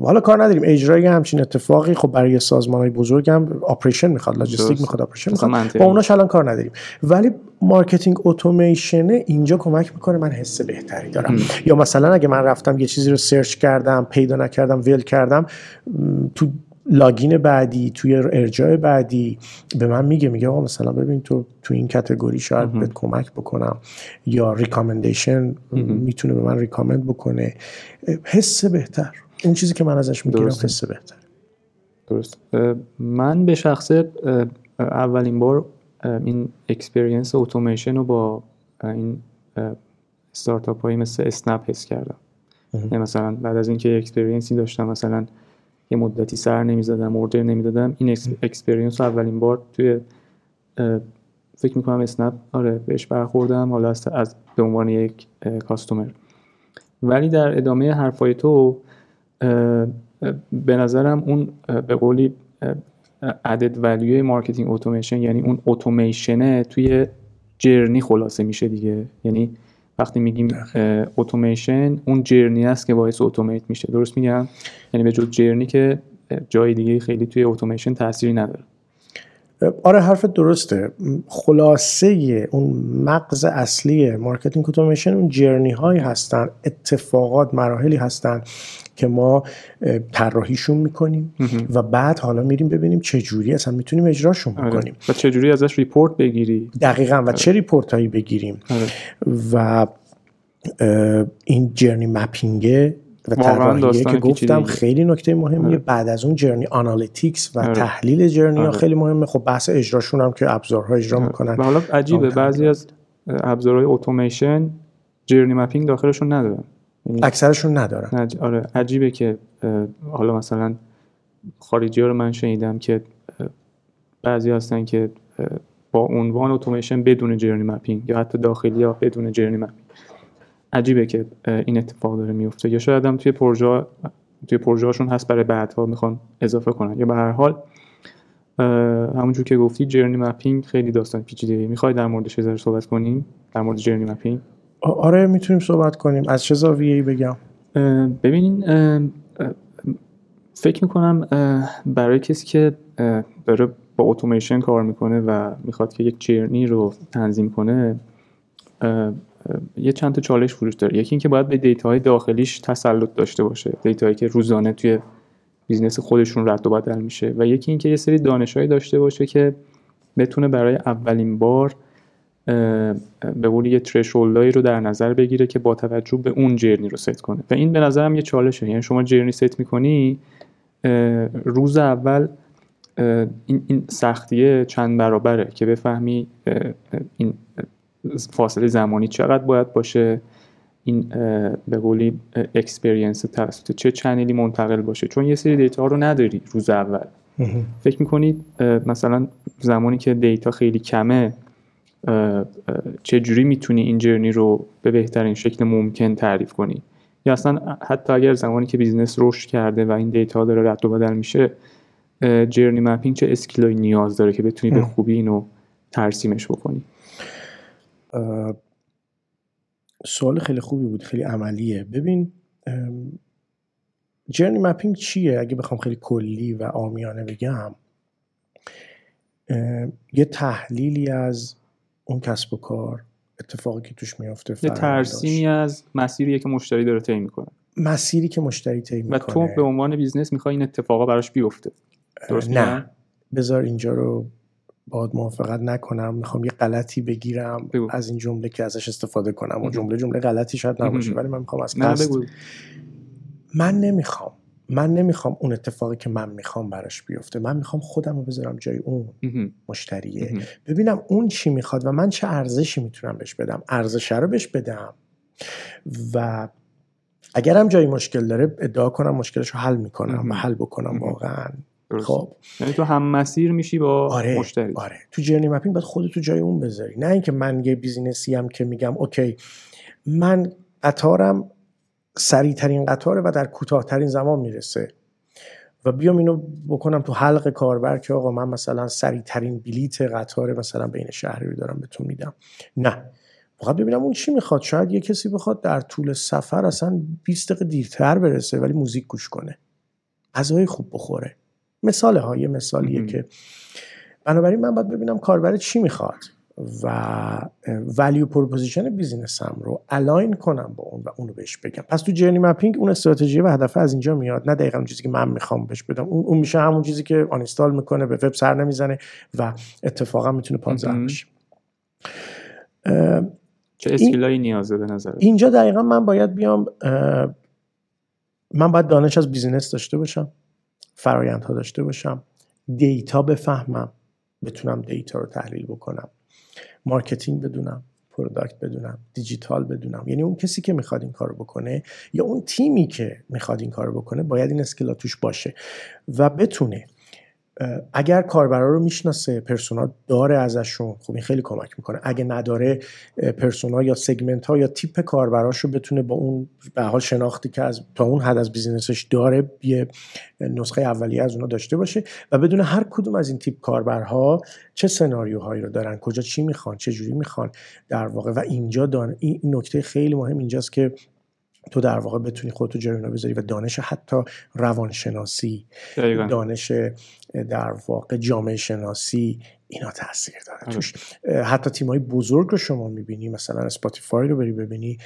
حالا کار نداریم. اجرای همچین اتفاقی خب برای سازمان های بزرگ هم operation می‌خواد لاجستیک می‌خواد. operation می‌خواد با اوناش الان کار نداریم. ولی marketing اتوماسیون اینجا کمک می‌کنه من حس بهتری دارم. یا مثلا اگه من رفتم یه چیزی رو search کردم پیدا نکردم ول کردم تو login بعدی توی ارجاع بعدی به من میگه میگه آقا مثلا ببین تو تو این category شاید بهت کمک بکنم یا recommendation می‌تونه به من recommend بکنه. حس بهتر. اون چیزی که من ازش می‌گیرم حس بهتر درست. من به شخصه اولین بار این experience اتوماسیون رو با این استارتاپ هایی مثل اسنپ حس کردم. یعنی مثلا بعد از اینکه experience ی داشتم مثلا یه مدتی سر نمی‌زدم order نمی‌دادم. این experience اولین بار توی فکر می‌کنم اسنپ آره بهش برخوردم. حالا از به عنوان یک customer ولی در ادامه حرفای تو به نظرم اون به قولی عدد value ی marketing اتوماسیون یعنی اون اتوماسیونه توی journey خلاصه میشه دیگه. یعنی وقتی میگیم اتوماسیون اون journey است که باعث automate میشه. درست میگم؟ یعنی به جز journey که جای دیگه خیلی توی اتوماسیون تأثیری نداره. آره حرف درسته. خلاصه اون مغز اصلی marketing اتوماسیون اون journey هایی هستن اتفاقات مراحلی هستن که ما طراحیشون می‌کنیم و بعد حالا میریم ببینیم چه جوری اصلا می‌تونیم اجراشون آره. بکنیم. و چه جوری ازش report بگیری. دقیقا. و آره. چه report هایی بگیریم. آره. و این journey mapping ه و طراحیه که گفتم خیلی نکته مهمیه. بعد از اون journey analytics و تحلیل journey ها خیلی مهمه. خب بحث اجراشون هم که ابزارها اجرا می‌کنن. و حالا عجیبه بعضی از ابزارهای اتوماسیون جرنی مپینگ داخلشون ندارن. اکثرشون ندارن. آره عجیبه که حالا مثلا خارجی ها رو من شنیدم که بعضی هستن که با عنوان اتوماسیون بدون جرنی مپینگ یا حتی داخلی ها بدون جرنی مپینگ. عجیبه که این اتفاق داره میفته. یا شاید هم توی پروژه توی پروژه هاشون هست برای بعدها می‌خوان اضافه کنن. یا به هر حال همونجور که گفتی جرنی مپینگ خیلی داستان پیچیده می‌خوای در موردش صحبت کنیم در مورد جرنی مپینگ؟ آره می‌تونیم صحبت کنیم. از چه زاویه‌ای بگم؟ ببینین فکر می‌کنم برای کسی که داره با اتوماسیون کار می‌کنه و می‌خواد که یک جرنی رو تنظیم کنه یه چند تا چالش وجود داره. یکی اینکه باید به دیتاهای داخلیش تسلط داشته باشه. دیتاهایی که روزانه توی business خودشون رد و بدل میشه. و یکی اینکه یه سری دانشهایی داشته باشه که بتونه برای اولین بار به قول یه threshold ایی رو در نظر بگیره که با توجه به اون journey رو ست کنه. و این به نظرم یه چالشه. یعنی شما journey set می‌کنی روز اول این, این سختیه چند برابره که بفهمی این فاصله زمانی چقدر باید باشه این به قولی experience توسط چه channel ی منتقل باشه. چون یه سری data رو نداری روز اول. فکر می‌کنید مثلا زمانی که data خیلی کمه چجوری می‌تونی این journey رو به بهترین شکل ممکن تعریف کنی؟ یا اصلا حتی اگر زمانی که business رشد کرده و این data داره رد و بدل میشه journey mapping چه skill ایی نیاز داره که بتونی به خوبی اینو ترسیمش بکنی؟ سوال خیلی خوبی بود خیلی عملیه. ببین journey mapping چیه؟ اگه بخوام خیلی کلی و عامیانه بگم یه تحلیلی از اون کسب و کار اتفاقی که توش میافته یه ترسیمی از مسیری که مشتری داره طی می‌کنه. مسیری که مشتری طی می‌کنه و تو به عنوان business می‌خوای این اتفاقا براش بیفته. درست نه. بذار اینجا رو باید موافقت نکنم. می‌خوام یه غلطی بگیرم از این جمله که ازش استفاده کنم. و جمله جمله غلطی شاید نباشه ولی من می‌خوام از قصد من نمی‌خوام. من نمی‌خوام اون اتفاقی که من می‌خوام براش بیفته. من می‌خوام خودم رو بذارم جای اون مشتریه. ببینم اون چی می‌خواد و من چه ارزشی می‌تونم بهش بدم. ارزش رو بهش بدم. و اگرم جایی مشکل داره ادعا کنم مشکلش رو حل می‌کنم و حل بکنم واقعا. خب. یعنی تو هم مسیر میشی با آره، مشتری. آره. تو journey mapping باید خودتو جای اون بذاری. نه اینکه من یه business ی هم که میگم okay من قطارم سریعترین قطاره و در کوتاهترین زمان می‌رسه. و بیام اینو بکنم تو حلق کاربر که آقا من مثلا سریعترین بلیت قطار مثلا بین شهری رو دارم بهتون میدم. نه. فقط ببینم اون چی می‌خواد. شاید یه کسی بخواد در طول سفر اصلا 20 دقیقه دیرتر برسه ولی موزیک گوش کنه. غذای خوب بخوره. مثاله های مثالیه که بنابراین من باید ببینم کاربر چی می‌خواد. و value proposition business م رو align کنم با اون و اونو بهش بگم. پس تو journey mapping اون استراتژی و هدف از اینجا میاد. نه دقیقا اون چیزی که من می‌خوام بهش بدم. اون, اون میشه همون چیزی که uninstall می‌کنه به وب سر نمی‌زنه و اتفاقا می‌تونه پادزهر بشه. چه skill ایی نیازه به نظر اینجا دقیقا من باید بیام من باید دانش از بیزینس داشته باشم فرایندها داشته باشم data بفهمم بتونم data رو تحلیل بکنم. marketing بدونم product بدونم دیجیتال بدونم. یعنی اون کسی که می‌خواد این کارو بکنه یا اون تیمی که می‌خواد این کارو بکنه باید این skill ا توش باشه و بتونه اگر کاربرا رو می‌شناسه persona داره ازشون خب این خیلی کمک می‌کنه. اگه نداره persona یا segment ها یا تیپ کاربراش رو بتونه با اون به حال شناختی که از تا اون حد از business ش داره یه نسخه اولیه از اونا داشته باشه و بدونه هر کدوم از این تیپ کاربرها چه سناریوهایی رو دارن کجا چی می‌خوان چه جوری می‌خوان در واقع. و اینجا دان... این نکته خیلی مهم اینجاست که تو در واقع بتونی خودتو جای اونا بذاری و دانش حتی روانشناسی دانش در واقع جامعه شناسی اینا تاثیر داره. آره. توش حتی تیمای بزرگ رو شما می‌بینی مثلا اسپاتیفای رو بری ببینی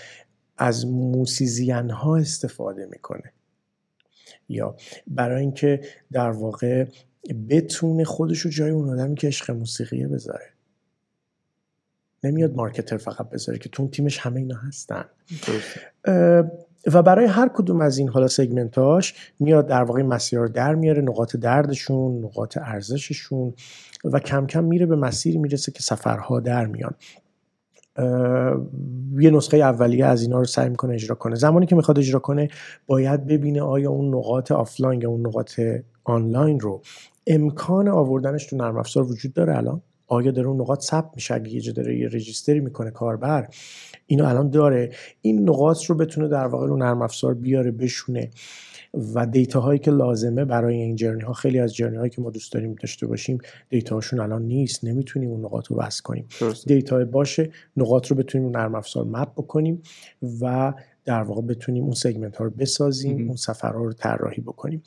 از موسیزین ها استفاده می‌کنه. یا برای اینکه در واقع بتونه خودش رو جای اون آدمی که عشق موسیقیه بذاره. نمیاد marketer فقط بذاره که تو تیمش همه اینا هستن. و برای هر کدوم از این حالا segment اش میاد در واقع مسیر در میاره نقاط دردشون نقاط ارزششون و کم کم میره به مسیری می‌رسه که سفرها در میان. یه نسخه اولیه از اینا رو سعی می‌کنه اجرا کنه. زمانی که می‌خواد اجرا کنه باید ببینه آیا اون نقاط آفلاین یا اون نقاط آنلاین رو امکان آوردنش تو نرم افزار وجود داره الان؟ آیا داره اون نقاط ثبت میشه؟ اگه یه جا داره یه registry می‌کنه کاربر اینو الان داره. این نقاط رو بتونه در واقع رو نرم افزار بیاره بشونه. و data هایی که لازمه برای این journey ها خیلی از journey هایی که ما دوست داریم داشته باشیم data هاشون الان نیست. نمی‌تونیم اون نقاط رو وصل کنیم. data باشه نقاط رو بتونیم نرم افزار map بکنیم و در واقع بتونیم اون segment ها رو بسازیم اون سفرها رو طراحی بکنیم.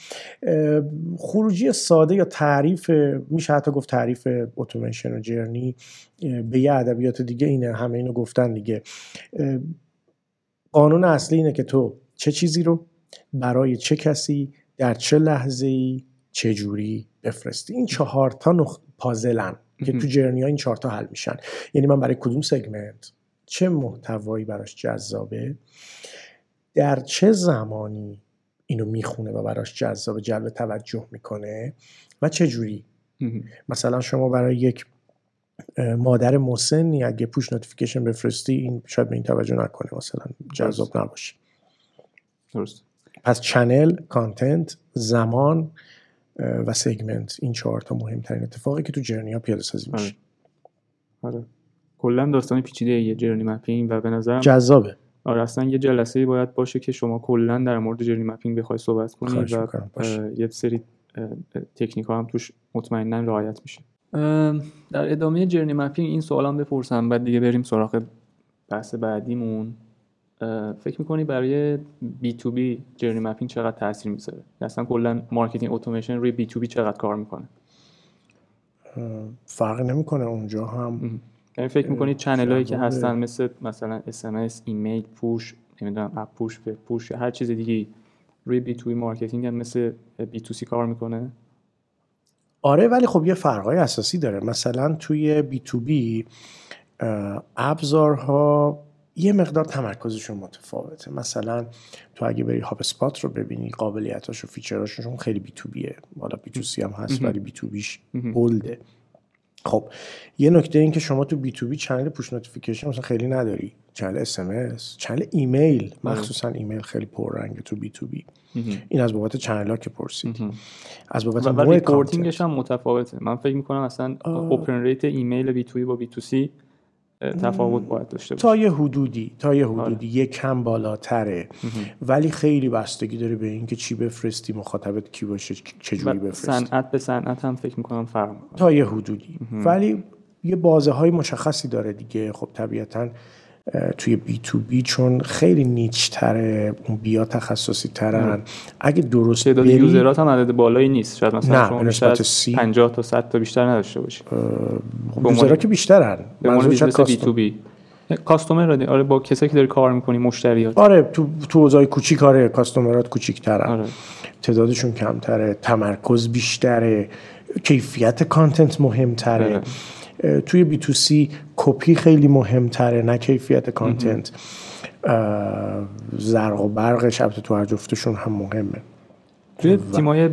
خروجی ساده یا تعریف میشه حتی گفت تعریف اتوماسیون و جرنی به یه ادبیات دیگه اینه همه اینو گفتن دیگه. قانون اصلی اینه که تو چه چیزی رو برای چه کسی در چه لحظه ای چه جوری بفرستی. این چهار تا نخ... پازلن که تو جرنی ها این چهار تا حل میشن. یعنی من برای کدوم سگمنت چه محتوایی براش جذابه در چه زمانی اینو می‌خونه و براش جذاب جلب توجه می‌کنه و چه جوری؟ مثلا شما برای یک مادر مسنی اگه push notification بفرستی این شاید به این توجه نکنه مثلا جذاب نباشه. درست پس channel content زمان و segment این چهار تا مهمترین اتفاقی که تو journey ها پیاده سازی میشه. آره. آره. کلا داستان پیچیده یه journey mapping و به نظرم جذابه. آره اصلا یه جلسه باید باشه که شما کلا در مورد journey mapping بخوای صحبت کنی و یه سری تکنیک ها هم توش مطمئنا رعایت میشه. در ادامه journey mapping این سوالم بپرسم بعد دیگه بریم سراغ بحث بعدیمون. فکر می‌کنی برای B2B journey mapping چقدر تاثیر می‌ذاره؟ اصلا کلا marketing automation روی B2B چقدر کار می‌کنه؟ فرق نمی‌کنه اونجا هم یعنی فکر می‌کنید channel هایی که هستن مثل مثلا SMS ایمیل push نمی‌دونم app push web push هر چیز دیگه روی B2B marketing هم مثل B2C کار می‌کنه. آره ولی خب یه فرقای اساسی داره. مثلا توی B2B ابزارها یه مقدار تمرکزشون متفاوته. مثلا تو اگه بری HubSpot رو ببینی قابلیتاش و feature اشون خیلی B2B ه. حالا B2C هم هست ولی B2B ش bold ه خب یه نکته این که شما تو B2B channel push notification مثلا خیلی نداری؟ channel اس ام اس channel ایمیل؟ مخصوصا ایمیل خیلی پررنگه تو B2B این از بابت channel ها که پرسید از بابت و reporting ش هم متفاوته. من فکر می‌کنم اصلا اوپن ریت ایمیل بی تو بی با بی تو سی تفاوت باید داشته باشه. تا یه حدودی تا یه حدودی. آره. یه کم بالاتره. ولی خیلی بستگی داره به اینکه چی بفرستی مخاطبت کی باشه چه جوری بفرستی. صنعت به صنعت هم فکر می‌کنم فرق تا یه حدودی. ولی یه بازه های مشخصی داره دیگه. خب طبیعتا توی بی تو بی چون خیلی نیچ تره اون بیا تخصصی ترن اگه درست تعداد یوزرات هم عدد بالایی نیست. شاید مثلا نه نسبت سی 50 تا 100 تا بیشتر نداشته باشی. خب یوزرها که بیشترن. منظور بی تو بی. کاستومر را آره با کسایی که داری کار می‌کنی مشتریات آره تو تو اوضاع کوچیک آره کاستومرات کوچیک‌ترن. آره. تعدادشون کمتره تمرکز بیشتره کیفیت content مهمتره. آره. توی B2C copy خیلی مهمتره نه کیفیت content. زرق و برقش البته تو هر جفتشون هم مهمه. توی تیمای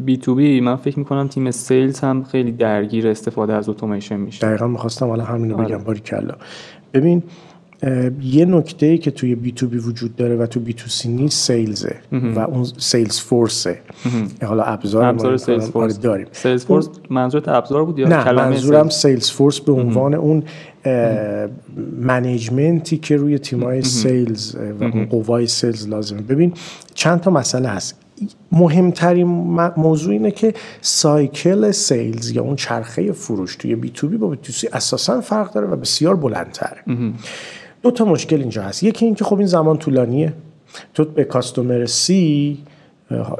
B2B من فکر می‌کنم تیم sales هم خیلی درگیر استفاده از اتوماسیون میشه. دقیقا می‌خواستم حالا همینو بگم آره. باری کلا ببین یه نکته ای که توی B2B وجود داره و تو B2C نیست sales ه و اون sales force ه. حالا ابزار ابزار Salesforce. داریم. Salesforce منظورت ابزار بود یا نه منظورم sales؟ force به عنوان اون management ی که روی تیمای sales و اون قوای sales لازمه. ببین چند تا مسئله هست. مهمترین موضوع اینه که cycle sales یا اون چرخه فروش توی B2B با B2C اساسا فرق داره و بسیار بلندتره. دو تا مشکل اینجا هست. یکی اینکه خب این زمان طولانیه. تو به customer C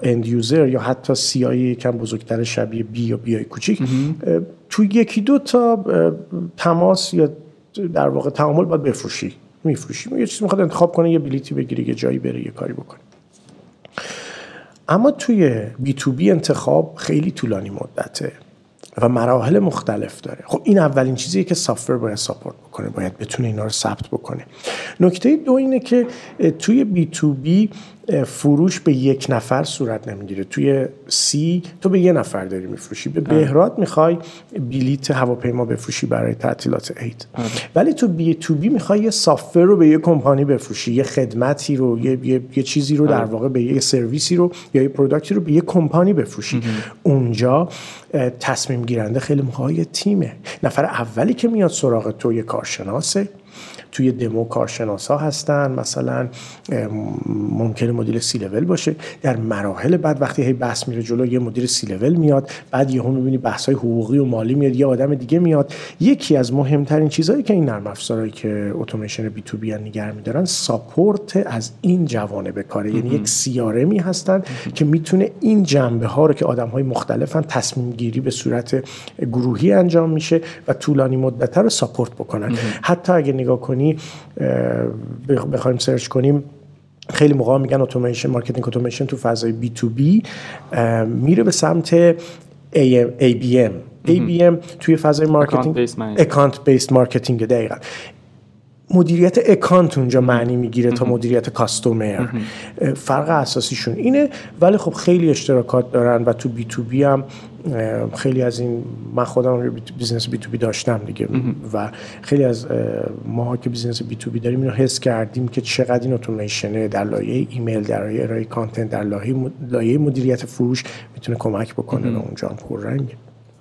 end user یا حتی C های یکم بزرگتر شبیه B یا B های کوچیک تو یکی دو تا تماس یا در واقع تعامل باید بفروشی. میفروشی. یه چیزی می‌خواد انتخاب کنه یه بلیتی بگیره یه جایی بره یه کاری بکنه. اما توی B2B انتخاب خیلی طولانی مدته. و مراحل مختلف داره. خب این اولین چیزیه که software باید support بکنه باید بتونه اینا رو ثبت بکنه. نکته دو اینه که توی B2B فروش به یک نفر صورت نمی‌گیره. توی C تو به یه نفر داری میفروشی. به بهراد می‌خوای بلیت هواپیما بفروشی برای تعطیلات عید. آره. ولی تو B2B می‌خوای یه software رو به یه کمپانی بفروشی یه خدمتی رو یه, یه،, یه چیزی رو در آره. واقع به یه سرویسی رو یا یه product ی رو به یه کمپانی بفروشی. اونجا تصمیم گیرنده خیلی موقع تیمه. نفر اولی که میاد سراغ تو یه کارشناسه. توی دمو کارشناس ها هستن مثلا ممکنه مدیر سی لول باشه. در مراحل بعد وقتی هی بحث میره جلو یه مدیر سی لول میاد بعد یهو می‌بینی بحث های حقوقی و مالی میاد یه آدم دیگه میاد. یکی از مهمترین چیزهایی که این نرم افزارهایی که اتوماسیون بی تو بی نگه میدارن ساپورت از این جوانه به کاره. یعنی یک سیارمی هستن که می‌تونه این جنبه ها رو که آدم های مختلفن تصمیم گیری به صورت گروهی انجام میشه و طولانی مدت رو support بکنن. حتی اگه نگاه کنی بخوایم search کنیم خیلی موقع میگن automation marketing automation تو فضای B2B میره به سمت ABM ABM توی فضای marketing account-based marketing دقیقا. مدیریت account اونجا معنی می‌گیره تا مدیریت customer فرق اساسیشون اینه ولی خب خیلی اشتراکات دارن و تو B2B هم خیلی از این من خودم business B2B داشتم دیگه. و خیلی از ماها که business B2B داریم اینو حس کردیم که چقدر این اتوماسیون در لایه ایمیل در لایه ارائه content در لایه لایه مدیریت فروش می‌تونه کمک بکنه به اونجا. پررنگ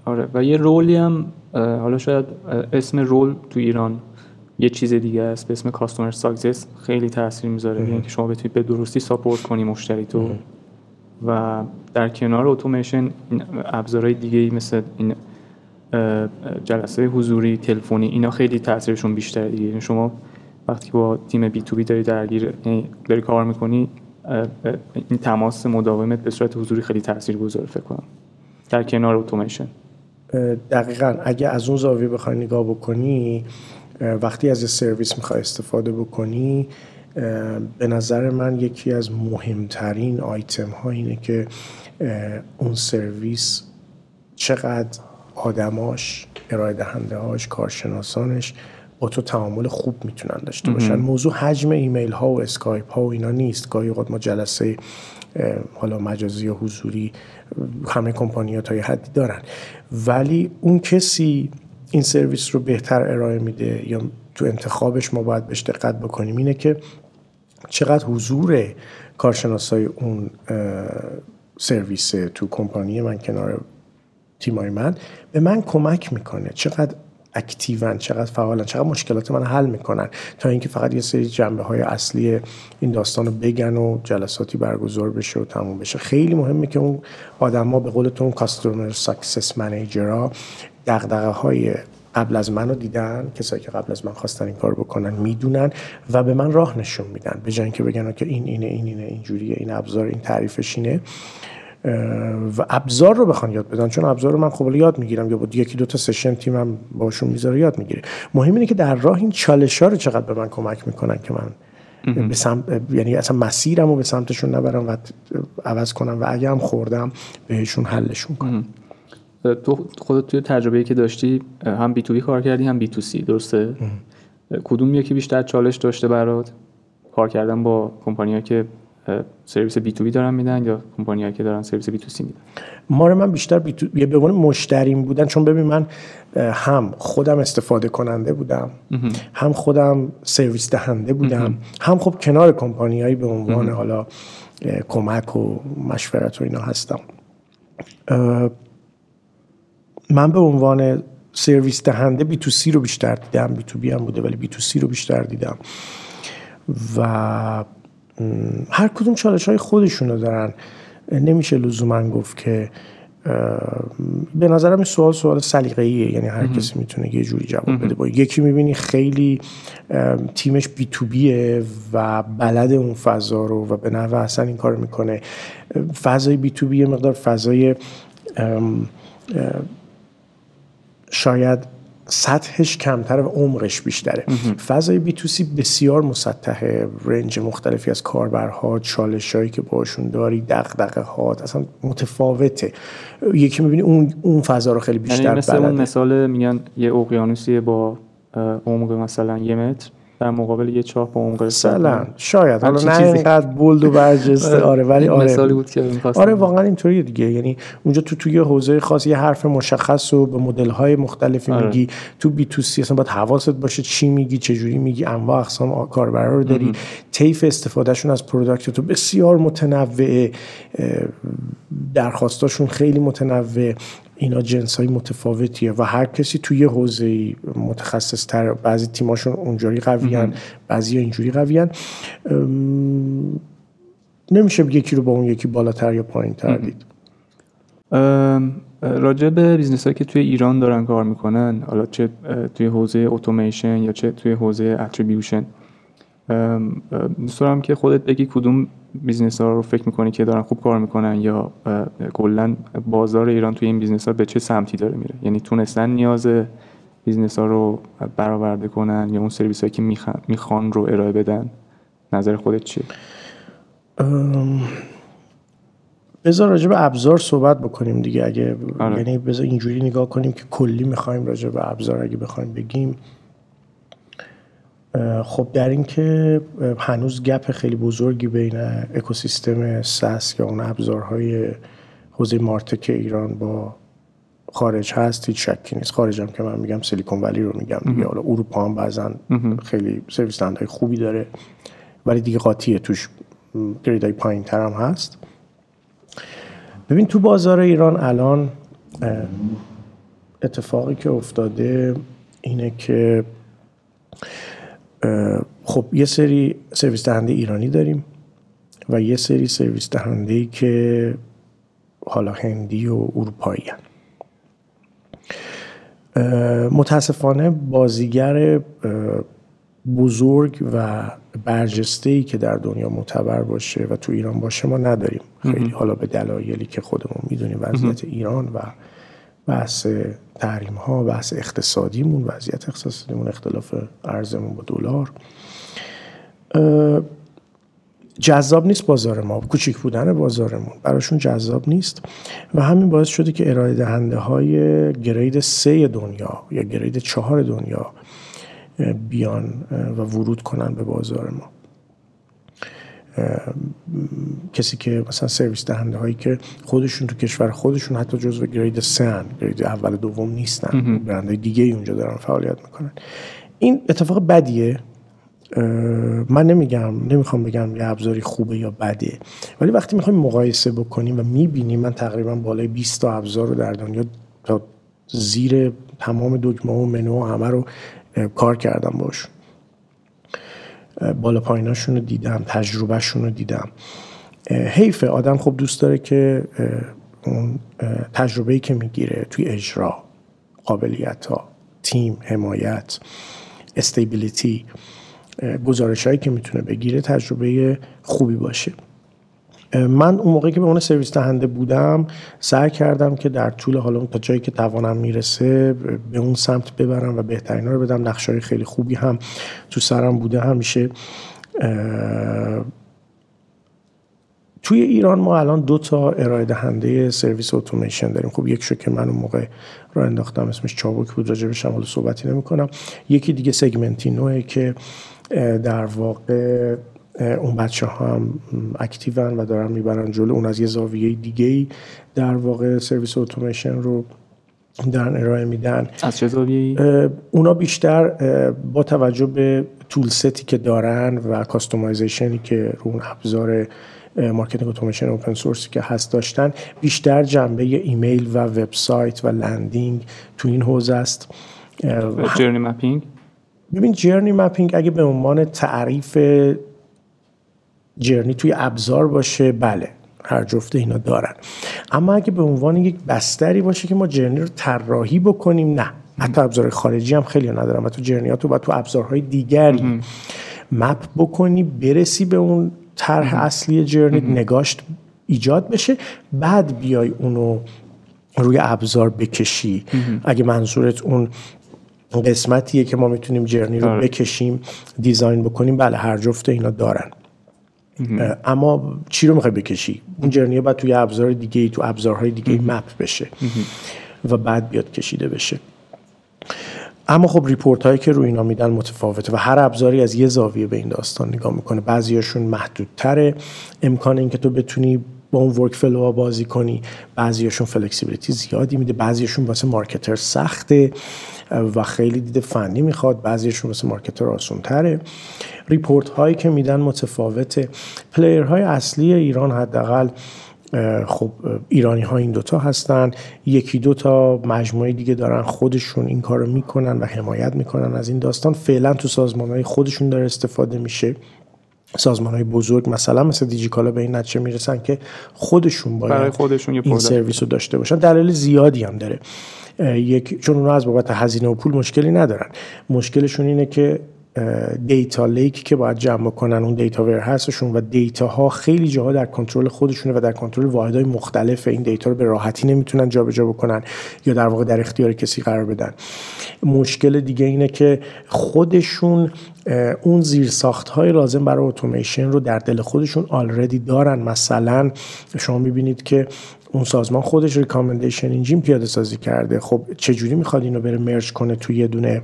آره. و یه role ی هم حالا شاید اسم role تو ایران یه چیز دیگه است به اسم customer success خیلی تاثیر می‌ذاره. یعنی که شما بتونید به درستی support کنی مشتری تو. و در کنار اتوماسیون ابزارهای دیگه ای مثل این جلسه حضوری تلفنی اینا خیلی تاثیرشون بیشتره دیگه. یعنی شما وقتی با تیم بی تو بی داری درگیر یعنی داری کار می‌کنی این تماس مداومت به صورت حضوری خیلی تاثیر گذاره فکر کنم. در کنار اتوماسیون دقیقا. اگه از اون زاویه بخوای نگاه بکنی وقتی از سرویس می‌خوای استفاده بکنی به نظر من یکی از مهمترین آیتم ها اینه که اون سرویس چقدر آدماش ارائه دهنده هاش کارشناسانش با تو تعامل خوب می‌تونن داشته باشن. موضوع حجم ایمیل ها و اسکایپ ها و اینا نیست. گاهی اوقات ما جلسه حالا مجازی و حضوری همه کمپانی ها تا یه حدی دارن. ولی اون کسی این سرویس رو بهتر ارائه میده یا تو انتخابش ما باید بهش دقت بکنیم اینه که چقدر حضور کارشناسای اون سرویس تو کمپانی من کنار تیمای من به من کمک می‌کنه. چقدر active ان چقدر فعالن چقدر مشکلات من حل می‌کنن تا اینکه فقط یه سری جنبه های اصلی این داستان رو بگن و جلساتی برگزار بشه و تموم بشه. خیلی مهمه که اون آدما به قولتون customer success manager ها دغدغه های قبل از منو دیدن کسایی که قبل از من خواستن این کار بکنن می‌دونن و به من راه نشون میدن به جای اینکه بگن که این اینه این اینه اینجوریه این ابزار این تعریفش اینه. و ابزار رو بخوان یاد بدن چون ابزار رو من خب یاد می‌گیرم یا بود یکی دو تا سشن تیمم باشون می‌ذاره یاد می‌گیره. مهم اینه که در راه این چالش ها رو چقدر به من کمک می‌کنن که من به سمت یعنی اصلا مسیرم رو به سمتشون نبرم و عوض کنم و اگه هم خوردم بهشون حلشون کنم. تو خودت توی تجربه که داشتی هم بی تو بی کار کردی هم بی تو سی درسته کدوم یکی بیشتر چالش داشته برات؟ کار کردن با کمپانی‌ها که سرویس B2B دارن میدن یا کمپانیایی که دارن سرویس B2C میدن؟ ما رو من بیشتر B2B به عنوان مشتریم بودن. چون ببین من هم خودم استفاده کننده بودم. هم خودم سرویس دهنده بودم. هم خب کنار کمپانیایی به عنوان حالا کمک و مشورت و اینا هستم. من به عنوان سرویس دهنده بی تو سی رو بیشتر دیدم بی تو بی هم بوده ولی بی تو سی رو بیشتر دیدم. و هر کدوم چالش های خودشونو دارن. نمیشه لزوما گفت که به نظرم این سوال سوال سلیقه‌ایه. یعنی هر کسی می‌تونه یه جوری جواب بده. با یکی می‌بینی خیلی تیمش بی تو بیه و بلد اون فضا رو و به نحو اصلا این کار می‌کنه. فضای بی تو بی مقدار فضای شاید سطحش کمتر و عمقش بیشتره. فضای بی تو سی بسیار مسطح رنج مختلفی از کاربرها چالش هایی که باشون داری دغدغه ها اصلا متفاوته. یکی می‌بینی اون اون فضا رو خیلی یعنی بیشتر مثل بلده. اون مثال میگن یه اقیانوسی با عمق مثلا یه متر. در مقابل یه چاه با عمق مثلا شاید. حالا نه. اینقدر bold و برجسته. آره. ولی آره. مثالی بود که می‌خواستم آره واقعا اینطوریه دیگه. یعنی اونجا تو توی حوزه خاص یه حرف مشخص و به مدل های مختلفی آره. میگی. تو B2C اصلا باید حواست باشه چی میگی چه جوری میگی انواع اقسام کاربرا رو داری. طیف استفادهشون از product تو بسیار متنوعه. درخواستاشون خیلی متنوع اینا جنس های متفاوتیه و هر کسی توی یه حوزه متخصص تر بعضی تیماشون اونجوری قویان بعضی اینجوری قویان نمیشه یکی رو با اون یکی بالاتر یا پایین تر دید. راجع به business هایی که توی ایران دارن کار می‌کنن حالا چه توی حوزه اتوماسیون یا چه توی حوزه attribution دوست دارم که خودت بگی کدوم business ها رو فکر می‌کنی که دارن خوب کار می‌کنن یا کلا بازار ایران توی این business ها به چه سمتی داره میره؟ یعنی تونستن نیاز business ها رو برآورده کنن یا اون سرویس هایی که می‌خوان رو ارائه بدن؟ نظر خودت چیه؟ بذار راجع به ابزار صحبت بکنیم دیگه. اگه آره. یعنی بذار اینجوری نگاه کنیم که کلی می‌خوایم راجع به ابزار اگه بخوایم بگیم. خب در این که هنوز گپ خیلی بزرگی بین اکوسیستم ساس که اون ابزارهای حوزه مارتک ایران با خارج هست هیچ شکی نیست. خارج هم که من میگم سیلیکون ولی رو میگم دیگه. حالا اروپا هم بعضا خیلی سرویس دهنده‌های خوبی داره. ولی دیگه قاطیه توش. گریدای پایین تر هم هست. ببین تو بازار ایران الان اتفاقی که افتاده اینه که خب یه سری سرویس دهنده ایرانی داریم و یه سری سرویس دهنده که حالا هندی و اروپایی هن. متاسفانه بازیگر بزرگ و برجسته ای که در دنیا معتبر باشه و تو ایران باشه ما نداریم. خیلی حالا به دلایلی که خودمون می‌دونیم وضعیت ایران و بحث تحریم ها بحث اقتصادیمون وضعیت اقتصادیمون اختلاف ارزمون با دلار. جذاب نیست بازار ما کوچیک بودن بازارمون براشون جذاب نیست. و همین باعث شده که ارائه دهنده های گرید سه دنیا یا گرید چهار دنیا بیان و ورود کنن به بازار ما. کسی که مثلا سرویس دهنده هایی که خودشون تو کشور خودشون حتی جزو گرید سن گرید اول دوم نیستن. برندهای دیگه اونجا دارن فعالیت می‌کنن. این اتفاق بدیه. من نمیگم نمی‌خوام بگم یه ابزاری خوبه یا بده. ولی وقتی می‌خوایم مقایسه بکنیم و می‌بینیم من تقریبا بالای 20 تا ابزار رو در دنیا تا زیر تمام دکمه و منو همه رو کار کردم باش بالا پاییناشون رو دیدم تجربهشون رو دیدم. حیفه آدم خب دوست داره که اون تجربه‌ای که می‌گیره توی اجرا قابلیت ها تیم حمایت استیبیلیتی گزارش هایی که می‌تونه بگیره تجربه خوبی باشه. من اون موقعی که به اون سرویس دهنده بودم سعی کردم که در طول حالا تا جایی که توانم می‌رسه به اون سمت ببرم و بهترین رو بدم. نقشه خیلی خوبی هم تو سرم بوده. همیشه توی ایران ما الان دو تا ارائه دهنده سرویس اتوماسیون داریم. خب یکشو که من اون موقع را انداختم اسمش چابک بود. راجبش هم حالا صحبتی نمی کنم یکی دیگه سگمنتینوه که در واقع اون بچه ها هم اکتیون و دارن می‌برن جلو. اون از یه زاویه دیگه ای در واقع سرویس اتوماسیون رو دارن ارائه میدن. از چه زاویه اونا بیشتر با توجه به tool set ی که دارن و customization ی که رو اون ابزار marketing اتوماسیون open source ی که هست داشتن بیشتر جنبه ایمیل و وبسایت و landing تو این حوزه است. journey mapping؟ ببین journey mapping اگه به عنوان تعریف journey توی ابزار باشه بله هر جفته اینا دارن. اما اگه به عنوان یک بستری باشه که ما جرنی رو طراحی بکنیم نه. حتی ابزار خارجی هم خیلی ندارم و تو جرنیات تو تو ابزارهای دیگری مپ بکنی برسی به اون طرح اصلی جرنی نگاشت ایجاد بشه. بعد بیای اونو روی ابزار بکشی. اگه منظورت اون قسمتیه که ما می‌تونیم جرنی رو آره. بکشیم دیزاین بکنیم بله هر جفته اینا دارن. اما چی رو می‌خوای بکشی؟ اون journey ه باید توی ابزار دیگه تو ابزارهای دیگه map بشه و بعد بیاد کشیده بشه. اما خب report هایی که روی اینا میدن متفاوته و هر ابزاری از یه زاویه به این داستان نگاه می‌کنه. بعضیاشون محدودتره. امکان اینکه تو بتونی با اون workflow بازی کنی بعضیاشون flexibility زیادی میده. بعضیاشون واسه marketer سخته و خیلی دید فنی می‌خواد. بعضیشون واسه marketer آسون تره report هایی که میدن متفاوته. player های اصلی ایران حداقل خب ایرانی ها این دوتا هستن. یکی دو تا مجموعه دیگه دارن خودشون این کارو می‌کنن و حمایت می‌کنن از این داستان. فعلا تو سازمان های خودشون داره استفاده میشه. سازمان های بزرگ مثلا مثل دیجیکالا به این نتیجه می‌رسن که خودشون باید خودشون این سرویس رو داشته باشن. دلیل زیادی هم داره. یک چون اونا از بابت هزینه و پول مشکلی ندارن. مشکلشون اینه که data lake که باید جمع کنن اون data warehouse شون و data ها خیلی جاها در کنترل خودشونه و در کنترل واحدهای مختلف این data رو به راحتی نمی‌تونن جابجا بکنن یا در واقع در اختیار کسی قرار بدن. مشکل دیگه اینه که خودشون اون زیر ساخت های لازم برای اتوماسیون رو در دل خودشون already دارن. مثلا شما می‌بینید که اون سازمان خودش recommendation engine پیاده سازی کرده. خب چجوری می‌خواد اینو بره merge کنه توی یه دونه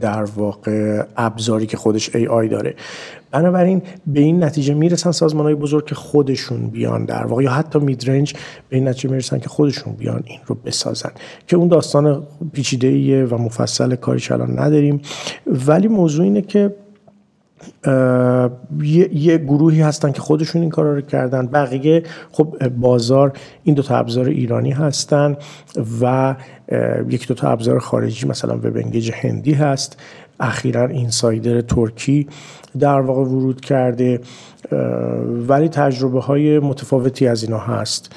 در واقع ابزاری که خودش ای آی داره. بنابراین به این نتیجه می‌رسن سازمان های بزرگ که خودشون بیان در واقع یا حتی میدرنج به این نتیجه می‌رسن که خودشون بیان این رو بسازن. که اون داستان پیچیده و مفصل کاریش الان نداریم. ولی موضوع اینه که یه،, یه گروهی هستن که خودشون این کارا رو کردن. بقیه خب بازار این دو تا ابزار ایرانی هستن و یک دو تا ابزار خارجی مثلا وب هندی هست. اخیرا اینسایدر ترکی در واقع ورود کرده. ولی تجربه های متفاوتی از اینا هست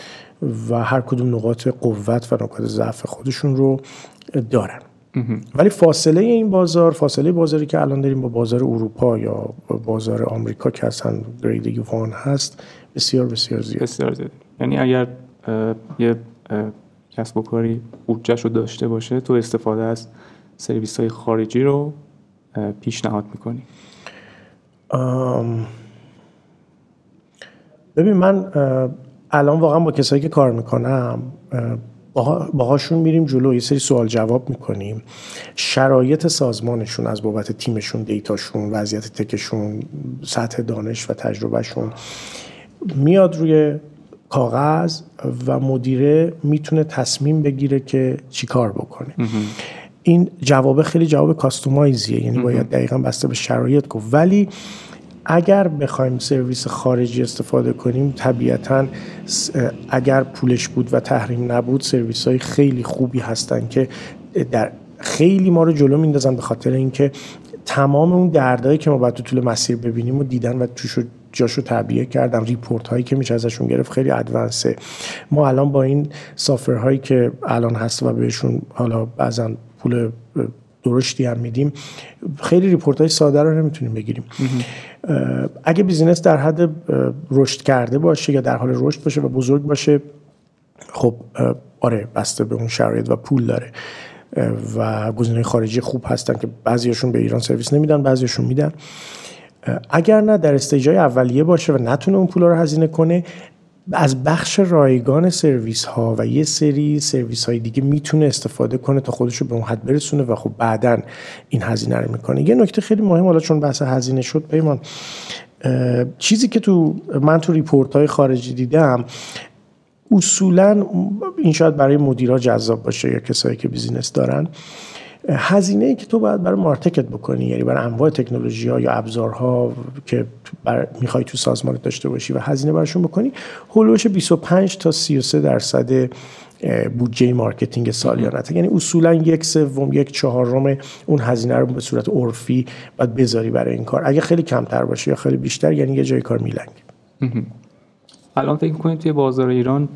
و هر کدوم نقاط قوت و نقاط ضعف خودشون رو دارن. ولی فاصله این بازار فاصله بازاری که الان داریم با بازار اروپا یا بازار آمریکا که اصلا گرید وان هست بسیار بسیار زیاد. بسیار زیاد. یعنی اگر یه کسب و کاری بودجهش رو داشته باشه تو استفاده از سرویس های خارجی رو پیشنهاد می‌کنی. ببین من الان واقعا با کسایی که کار می‌کنم باهاشون میریم جلو یه سری سوال جواب می‌کنیم. شرایط سازمانشون از بابت تیمشون دیتاشون وضعیت تکشون سطح دانش و تجربهشون میاد روی کاغذ و مدیره می‌تونه تصمیم بگیره که چیکار بکنه. این جواب خیلی جواب کاستومایزیه یعنی باید دقیقا بسته به شرایط گفت. ولی اگر بخوایم سرویس خارجی استفاده کنیم طبیعتا اگر پولش بود و تحریم نبود سرویس های خیلی خوبی هستن که در خیلی ما رو جلو میندازن به خاطر اینکه تمام اون دردایی که ما باید تو طول مسیر ببینیم و دیدن و توش جاشو تعبیه کردم report هایی که میشه ازشون گرفت خیلی advance ه. ما الان با این software هایی که الان هست و بهشون حالا بعضا پول درشتی هم میدیم. خیلی report های ساده رو نمی‌تونیم بگیریم. اگه business در حد رشد کرده باشه یا در حال رشد باشه و بزرگ باشه خب آره بسته به اون شرایط و پول داره. و گزینه خارجی خوب هستن که بعضیاشون به ایران سرویس نمیدن بعضیاشون میدن. اگر نه در stage ای اولیه باشه و نتونه اون پول رو هزینه کنه از بخش رایگان سرویس ها و یه سری سرویس های دیگه می‌تونه استفاده کنه تا خودش رو به اون حد برسونه و خب بعدا این هزینه رو می‌کنه. یه نکته خیلی مهم حالا چون بحث هزینه شد پیمان چیزی که تو من تو report های خارجی دیدم اصولا این شاید برای مدیرا جذاب باشه یا کسایی که business دارن هزینه ای که تو باید برای martech بکنی یعنی برای انواع تکنولوژی ها یا ابزارها که بر می‌خوای تو سازمانت داشته باشی و هزینه براشون بکنی حول و حوش 25 تا 33 درصد بودجه marketing سالیانته یعنی اصولا یک سوم یک چهارم اون هزینه رو به صورت عرفی باید بذاری برای این کار. اگه خیلی کمتر باشه یا خیلی بیشتر یعنی یه جای کار میلنگ. الان فکر کنید توی بازار ایران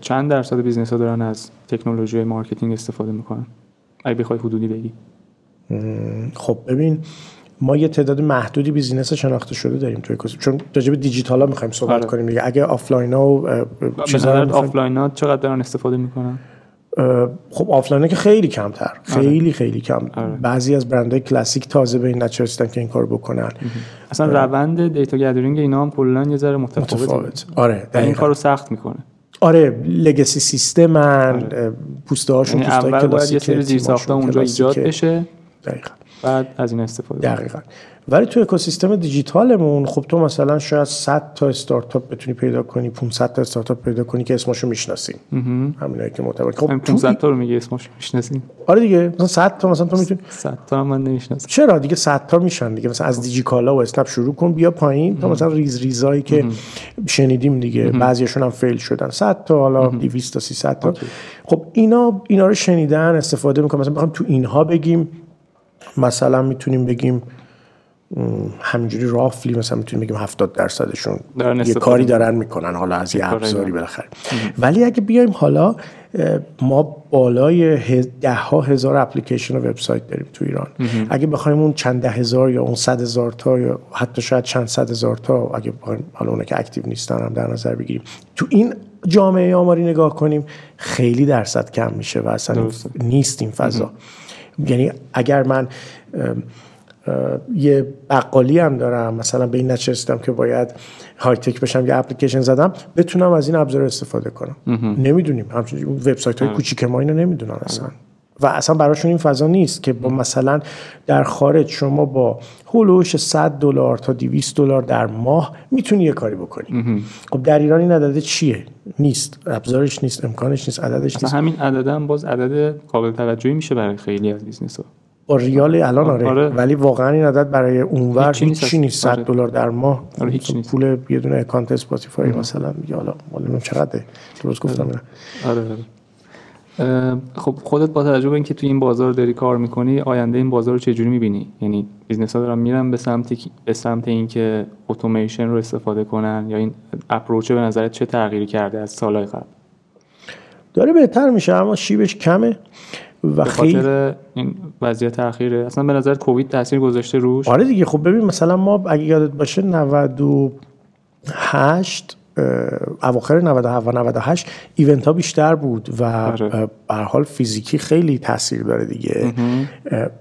چند درصد business ها دارن از تکنولوژی marketing استفاده می‌کنن؟ اگه بخوای حدودی بگی. خب ببین ما یه تعداد محدودی business شناخته شده داریم توی چون راجع به دیجیتال ها می‌خوایم صحبت آره. کنیم دیگه. اگه آفلاین ها و چیزا آفلاین ها چقدر دارن استفاده می‌کنن؟ خب آفلاین که خیلی کمتر. خیلی آره. خیلی کم. آره. بعضی از برندهای کلاسیک تازه به این نچرستن که این کار بکنن. اصلا روند data gathering اینا هم کلا یه ذره متفاوته. متفاوت. آره این کارو سخت می‌کنه. آره legacy system ان آره. پروسه هاشون یعنی اول باید یه سری زیر اونجا ایجاد بشه. دقیقا. بعد از این استفاده. دقیقا. ولی تو اکوسیستم دیجیتالمون خب تو مثلا شاید 100 تا استارتاپ بتونی پیدا کنی 500 تا استارتاپ پیدا کنی که اسمشو می‌شناسی. همینایی که معتبر خب 500 تا رو میگه اسمشو می‌شناسی آره دیگه. مثلا 100 تا مثلا تو می‌تونی 100 تا من نمی‌شناسم. چرا؟ دیگه 100 تا میشن دیگه. مثلا از دیجیکالا و اسنپ شروع کن بیا پایین. تا مثلا ریز ریزایی که شنیدیم دیگه. بعضیاشون هم فیل شدن. 100 تا حالا 200 تا 300 تا. خب اینا اینا رو شنیدن استفاده می‌کنن. مثلا بخوام تو اینها بگیم. مثلا می‌تونیم بگیم همینجوری رافلی مثلا می‌تونیم بگیم 70 درصدشون یه کاری دارن می‌کنن حالا از یه ابزاری بالاخره. ولی اگه بیایم حالا ما بالای ده ها هزار اپلیکیشن و وبسایت داریم تو ایران. اگه بخوایم اون چند ده هزار یا اون صد هزار تا یا حتی شاید چند صد هزار تا اگه بخوایم حالا اونا که اکتیو نیستن هم در نظر بگیریم. تو این جامعه آماری نگاه کنیم خیلی درصد کم میشه و اصلا نیست این فضا. یعنی اگر من یه بقالی هم دارم. مثلا به این نچرستم که باید های تک بشم یه اپلیکیشن زدم. بتونم از این ابزار استفاده کنم. نمی‌دونیم. همچنین وبسایت های کوچیک ما اینو نمی‌دونن اصلا. و اصلا براشون این فضا نیست که با مثلا در خارج شما با هلوش 100 دلار تا 200 دلار در ماه می‌تونی یه کاری بکنی. خب در ایران این عدد چیه؟ نیست. ابزارش نیست امکانش نیست عددش نیست. همین عدد هم باز عدد قابل توجهی میشه برای خیلی از business ها با ریال الان آره, آره. ولی واقعا این عدد برای اونور هیچی نیست نیست. 100 آره. دلار در ماه. آره، هیچ مثلا نیست. پول یه دونه account اسپاتیفای مثلا میگه. حالا حالا چقدره؟ درست گفتم آره. آره. اه، خب خودت با توجه به اینکه توی این بازار داری کار می‌کنی آینده این بازار رو چجوری می‌بینی؟ یعنی business ها دارن میرن به سمت به سمت اینکه اتوماسیون رو استفاده کنن یا این اپروچ به نظرت چه تغییری کرده از سالهای قبل؟ داره بهتر میشه اما شیبش کمه. و خیلی این وضعیت تأخیره اصلا به نظرت کووید تاثیر گذاشته روش. آره دیگه خب ببین مثلا ما اگه یادت باشه 98 اه، اواخر 97 و 98 ایونت ها بیشتر بود و آره. به هر حال فیزیکی خیلی تاثیر داره دیگه.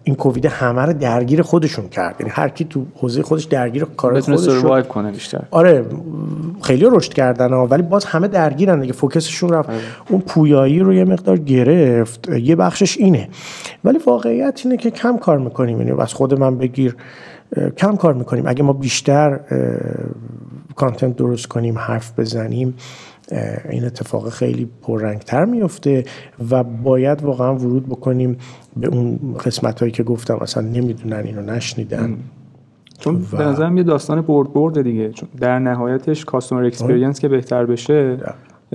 این کووید همه رو درگیر خودشون کرد. یعنی هر کی تو حوزه خودش درگیر کار خودش شد کنه بیشتر. آره خیلی رشد کردن ها ولی باز همه درگیرن دیگه. فوکسشون رفت. آره. اون پویایی رو یه مقدار گرفت. یه بخشش اینه. ولی واقعیت اینه که کم کار می‌کنیم. یعنی از خود من بگیر کم کار می‌کنیم. اگه ما بیشتر کانتنت درست کنیم حرف بزنیم این اتفاق خیلی پررنگتر میفته و باید واقعا ورود بکنیم به اون قسمت هایی که گفتم اصلا نمی‌دونن اینو نشنیدن. چون به نظرم یه داستان برد برده دیگه چون در نهایتش customer experience که بهتر بشه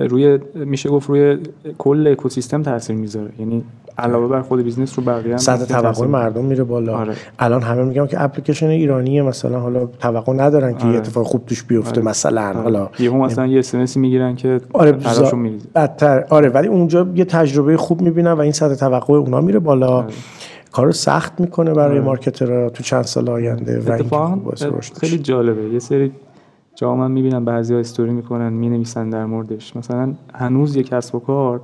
روی میشه گفت روی کل اکوسیستم تاثیر می‌ذاره یعنی علاوه بر خود business رو بقیه هم سطح توقع. مردم میره بالا آره. الان همه میگن که اپلیکیشن ایرانیه مثلا حالا توقع ندارن که یه آره. اتفاق خوب توش بیفته مثلا حالا یهو مثلا یه اس می‌گیرن که آره بزا- بدتر آره ولی اونجا یه تجربه خوب می‌بینن و این سطح توقع اونا میره بالا آره. کارو سخت می‌کنه برای مارکترها تو چند سال آینده و خیلی. جالبه یه سری جا من می‌بینم بعضی ها استوری می‌کنن می‌نویسن در موردش. مثلا هنوز یک کسب و کار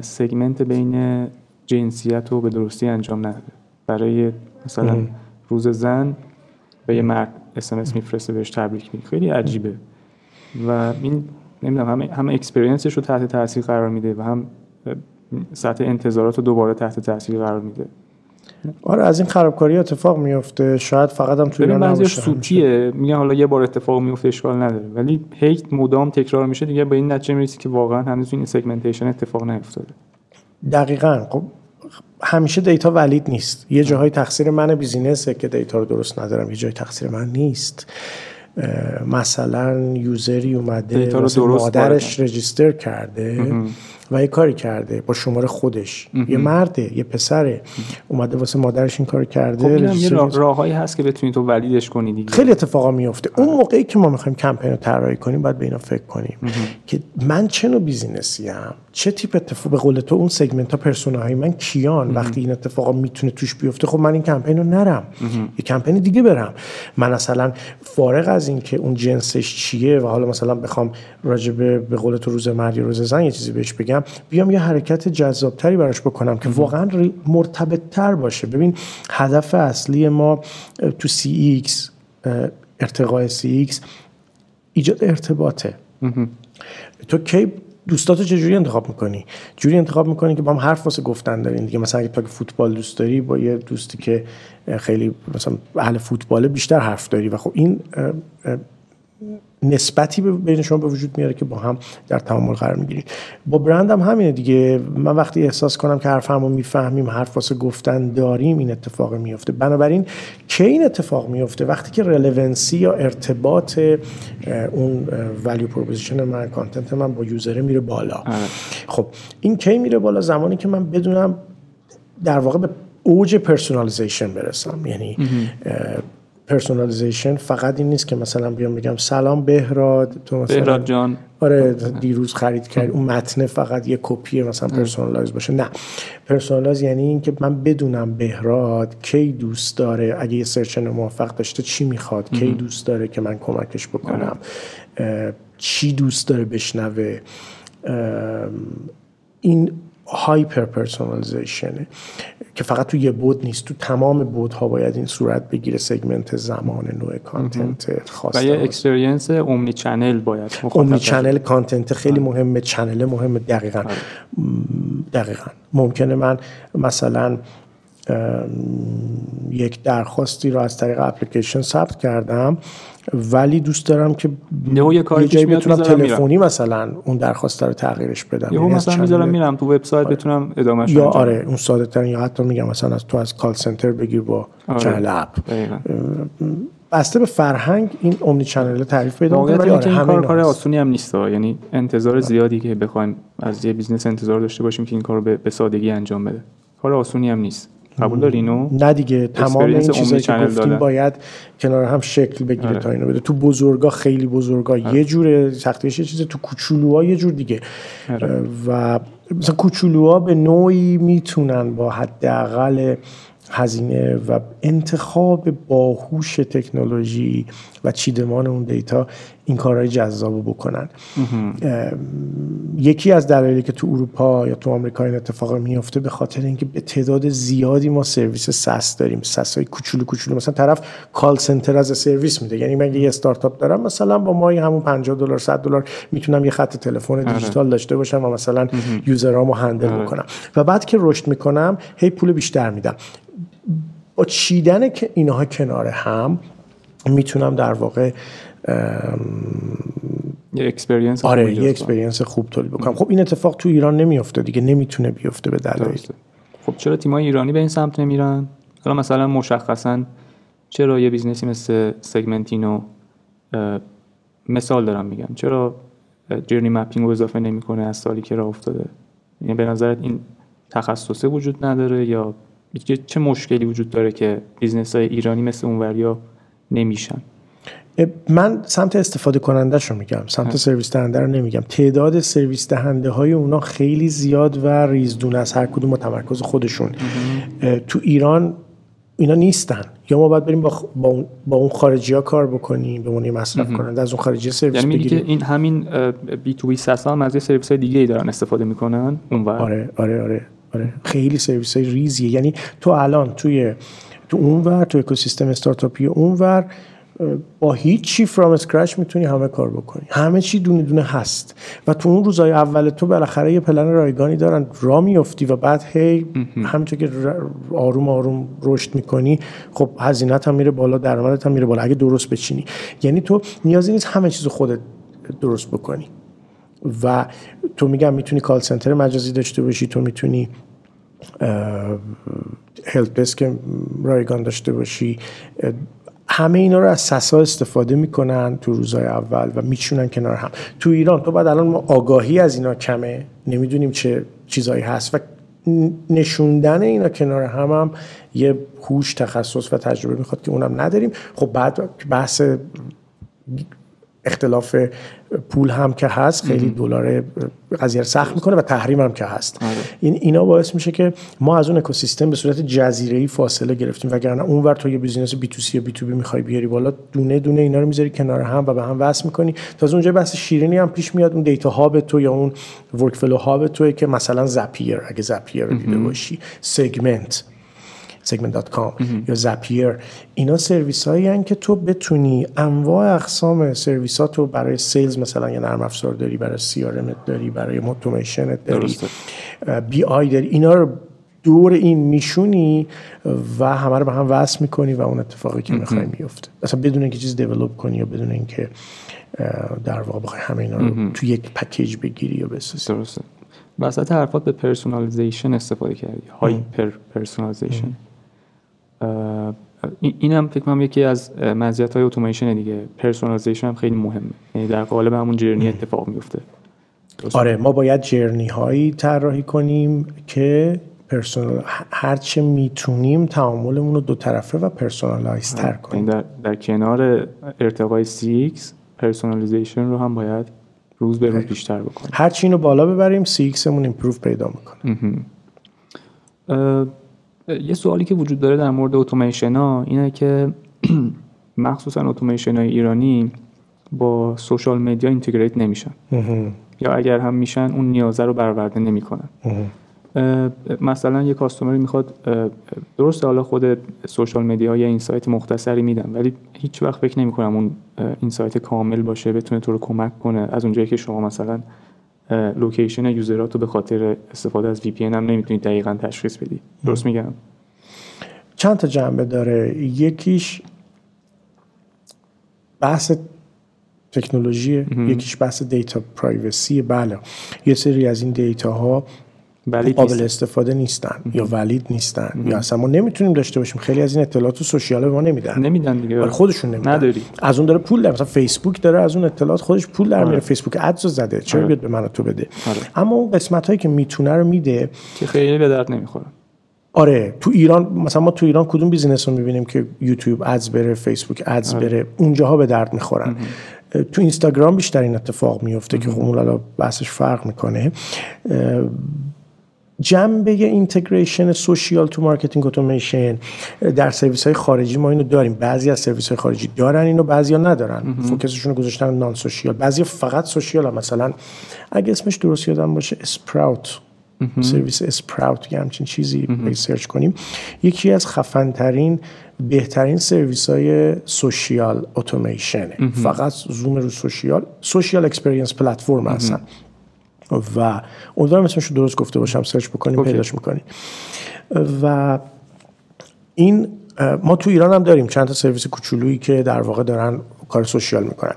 سگمنت بین جنسیت رو به درستی انجام نداده. برای مثلا روز زن به یه مرد اسمس میفرسته بهش تبریک میگه. خیلی عجیبه. و این نمی‌دونم هم هم experience ش رو تحت تاثیر قرار میده و هم سطح انتظارات رو دوباره تحت تاثیر قرار میده. آره از این خرابکاری اتفاق میفته شاید فقط هم تو ایران نباشه سوتیه. میگن حالا یه بار اتفاق میفته اشکال نداره. ولی هی مدام تکرار میشه دیگه به این نتیجه می‌رسی که واقعا هنوز این segmentation اتفاق نیفتاده. دقیقا. خب همیشه data valid نیست. یه جاهای تقصیر من business ه که data رو درست ندارم یه جای تقصیر من نیست. مثلا user ی اومده data رو درست مادرش register کرده. و یه کاری کرده با شماره خودش. یه مرده یه پسره. اومده واسه مادرش این کار کرده خب یه راههایی هست که بتونی تو valid ش کنی دیگه. خیلی اتفاقا میفته. اون موقعی که ما می‌خوایم کمپین رو طراحی کنیم باید به اینا فکر کنیم. که من چه نوع business ی ام؟ چه تیپ اتفاق به قول تو اون segment ها persona های من کیان وقتی این اتفاقا می‌تونه توش بیفته؟ خب من این کمپین رو نرم. یه کمپین دیگه برم. من مثلا فارغ از این که اون جنسش چیه و حالا مثلا بخوام راجع به به قول تو روز مرد یا روز زن یه چیزی بهش بگم بیام یه حرکت جذابتری براش بکنم که واقعا ری- مرتبطتر باشه. ببین هدف اصلی ما تو CX ارتقای CX ایجاد ارتباطه. تو کی دوستاتو چجوری انتخاب می‌کنی؟ جوری انتخاب می‌کنی که با هم حرف واسه گفتن دارین دیگه. مثلا اگه تو فوتبال دوست داری با یه دوستی که خیلی مثلا اهل فوتباله بیشتر حرف داری و خب این نسبتی بین شما به وجود میاره که با هم در تعامل قرار می‌گیرید. با برند هم همینه دیگه. من وقتی احساس کنم که حرفمو می‌فهمیم حرف واسه گفتن داریم این اتفاق میفته بنابراین کی این اتفاق میفته وقتی که relevancy یا ارتباط اون value proposition من content من با user ه میره بالا. خب این کی میره بالا؟ زمانی که من بدونم در واقع به اوج personalization برسم. یعنی personalization فقط این نیست که مثلا بیام بگم سلام بهراد تو مثلا بهراد جان. آره دیروز خرید کرد اون متن فقط یه کپی مثلا personalize باشه. نه. personalize یعنی اینکه من بدونم بهراد کی دوست داره. اگه یه search موفق داشته چی می‌خواد؟ کی دوست داره که من کمکش بکنم؟ اه، چی دوست داره بشنوه؟ این hyper personalization ه که فقط تو یه بعد نیست تو تمام بعدها باید این صورت بگیره segment زمان نوع content خاص و یه experience omnichannel باید omnichannel content خیلی مهمه channel مهمه دقیقا. دقیقا. ممکنه من مثلا یک درخواستی رو از طریق اپلیکیشن ثبت کردم. ولی دوست دارم که یه کاری جایی بتونم تلفنی مثلا اون درخواست رو تغییرش بدم. یهو یعنی مثلا می‌ذارم میرم تو وبسایت بتونم ادامهش یا انجام آره اون ساده ترین یا حتی میگم مثلا از تو از کال سنتر بگیر با آره. چنل اپ. بسته به فرهنگ این امنی چنل تعریف پیدا می‌کنه ولی آره این کار کار. آسونی هم نیست یعنی انتظار زیادی که بخوایم از یه بیزنس انتظار داشته باشیم که این کار رو به به سادگی انجام بده. کار آسونی هم نیست. قبول داری اینو نه دیگه تمام این چیزایی که گفتیم دادن. باید کنار هم شکل بگیره آره. تا اینو بده تو بزرگا خیلی بزرگا یه جوره سختیش یه چیزه تو کوچولوها یه جور دیگه آره. و مثلا کوچولوها به نوعی می‌تونن با حداقل هزینه و انتخاب باهوش تکنولوژی و چیدمان اون دیتا این کارهای جذاب بکنن. یکی از دلایلی که تو اروپا یا تو آمریکا این اتفاق میفته به خاطر اینکه به تعداد زیادی ما سرویس SaaS داریم SaaS های کوچولو کوچولو. مثلا طرف call center as a service میده. یعنی من یه استارتاپ دارم مثلا با ماهی همون 50 دلار 100 دلار می‌تونم یه خط تلفن دیجیتال داشته باشم و مثلا user امو handle بکنم. و بعد که رشد می‌کنم هی پول بیشتر میدم. با چیدن که اینها کنار هم می‌تونم در واقع یه experience آره یه experience خوب تولید بکنم خب این اتفاق تو ایران نمیفته دیگه نمی‌تونه بیفته به دلایل خب چرا تیمای ایرانی به این سمت نمیرن؟ حالا مثلا مشخصا چرا یه business ی مثل سگمنتینو مثال دارم میگم. چرا journey mapping رو اضافه نمی‌کنه از سالی که راه افتاده؟ یعنی به نظرت این تخصصه وجود نداره یا چه مشکلی وجود داره که business های ایرانی مثل اونوریا نمیشن؟ من سمت استفاده کنندش رو میگم سمت سرویس دهنده رو نمیگم. تعداد سرویس دهنده های اونا خیلی زیاد و ریزدونه از هر کدوم با تمرکز خودشون. تو ایران اینا نیستن. یا ما باید بریم با, خ- با, اون, با اون خارجی ها کار بکنیم به عنوان مصرف کننده از اون خارجی سرویس یعنی میگی که بگیریم. این همین B2B SaaS هم از یه سرویس های دیگه ای دارن استفاده می‌کنن؟ اونور آره آره آره آره. خیلی سرویس های ریزیه. یعنی تو الان توی تو اونور تو اکوسیستم استارتاپی اونور با هیچ چی from scratch می‌تونی همه کار بکنی. همه چی دونه دونه هست. و تو اون روزای اول تو بالاخره یه پلن رایگانی دارن را میفتی و بعد هی همینطور که آروم آروم رشد می‌کنی خب هزینت هم میره بالا درآمدت هم میره بالا. اگه درست بچینی. یعنی تو نیازی نیست همه چیز خودت درست بکنی. و تو میگم می‌تونی کال سنتر مجازی داشته باشی تو می‌تونی هلپ دسک رایگان داشته باشی. همه اینا رو از سسا استفاده می‌کنن تو روزهای اول و میچونن کنار هم. تو ایران تو بعد الان ما آگاهی از اینا کمه. نمی‌دونیم چه چیزایی هست و نشوندن اینا کنار هم هم یه هوش تخصص و تجربه می‌خواد که اونم نداریم. خب بعد بحث اختلاف پول هم که هست خیلی دلار قضیه رو سخت می‌کنه و تحریم هم که هست. این اینا باعث میشه که ما از اون اکوسیستم به صورت جزیره ای فاصله گرفتیم. وگرنه اونور تو یه بیزینس بی تو سی یا بی تو بی می‌خوای بیاری بالا دونه دونه اینا رو می‌ذاری کنار هم و به هم وصل می‌کنی. تا از اونجا بحث شیرینی هم پیش میاد اون data hub تو یا اون workflow hub تو که مثلا زپیر اگه زپیر رو دیده باشی. سگمنت segment.com یا زپیر اینا سرویس هایی که تو بتونی انواع اقسام سرویس ها تو برای sales مثلا یه نرم افزار داری برای C داری برای اتوماسیونت داری درسته. BI داری اینا رو دور این میشونی و همه رو به هم وصل می‌کنی و اون اتفاقی که می‌خوای میفته اصلا بدون اینکه چیز develop کنی یا بدون اینکه در واقع بخوای همه اینا رو تو یک پکیج بگیری یا بسازی. درسته. وسط حرفات به personalization استفاده کردی. hyper personalization این هم فکر کنم یکی از مزیت های اتوماسیون دیگه. personalization هم خیلی مهمه. یعنی در قالب همون journey اتفاق میفته آره ما باید journey هایی طراحی کنیم که personal هرچه می‌تونیم تعاملمون رو دو طرفه و personalize تر کنیم. در, در کنار ارتقای CX personalization رو هم باید روز به روز بیشتر بکنیم. هرچی اینو بالا ببریم CX مون improve پیدا می‌کنه. یه سوالی که وجود داره در مورد اتوماسیون ها اینه که مخصوصا اتوماسیون های ایرانی با social media integrate نمیشن. یا اگر هم میشن اون نیازه رو برآورده نمی‌کنن. مثلا یه customer ی می‌خواد درسته حالا خود social media یه insight مختصری میدن ولی هیچ وقت فکر نمی‌کنم اون insight کامل باشه بتونه تو رو کمک کنه. از اونجایی که شما مثلا location user ات رو به خاطر استفاده از VPN هم نمی‌تونید دقیقا تشخیص بدی. درست میگم؟ چند تا جنبه داره؟ یکیش بحث تکنولوژی یکیش بحث data privacy بله. یه سری از این دیتا ها valid قابل نیست. استفاده نیستن یا valid نیستن یا اصلا ما نمی‌تونیم داشته باشیم. خیلی از این اطلاعات تو social به ما نمیدن. نمیدن دیگه. ولی خودشون نمیدن. نداری. از اون داره پول در مثلا فیسبوک داره از اون اطلاعات خودش پول در میاره. آره. فیسبوک ads زده. چرا آره. بیاد به من تو بده؟ آره. اما اون قسمت هایی که می‌تونه رو میده که خیلی به درد نمی‌خورن آره. تو ایران مثلا ما تو ایران کدوم business رو می‌بینیم که یوتیوب ads بره فیسبوک ads آره. بره؟ اونجاها به درد می‌خورن. تو اینستاگرام بیشتر این اتفاق میفته که خب اون بحثش فرق می‌کنه. جنبه integration social تو marketing اتوماسیون در سرویس های خارجی ما اینو داریم. بعضی از سرویس های خارجی دارن اینو بعضیا ندارن. focus شون رو گذاشتن non-social. بعضی فقط social هم. مثلا اگه اسمش درست یادم باشه Sprout. سرویس Sprout یه همچین چیزی بگی search کنیم. یکی از خفن ترین بهترین سرویس های social اتوماسیونه. فقط زوم رو social. social experience platform هستن. و امیدوارم اسمش رو درست گفته باشم search بکنیم okay. پیداش می‌کنیم. و این ما تو ایران هم داریم چند تا سرویس کوچولویی که در واقع دارن کار social می‌کنن.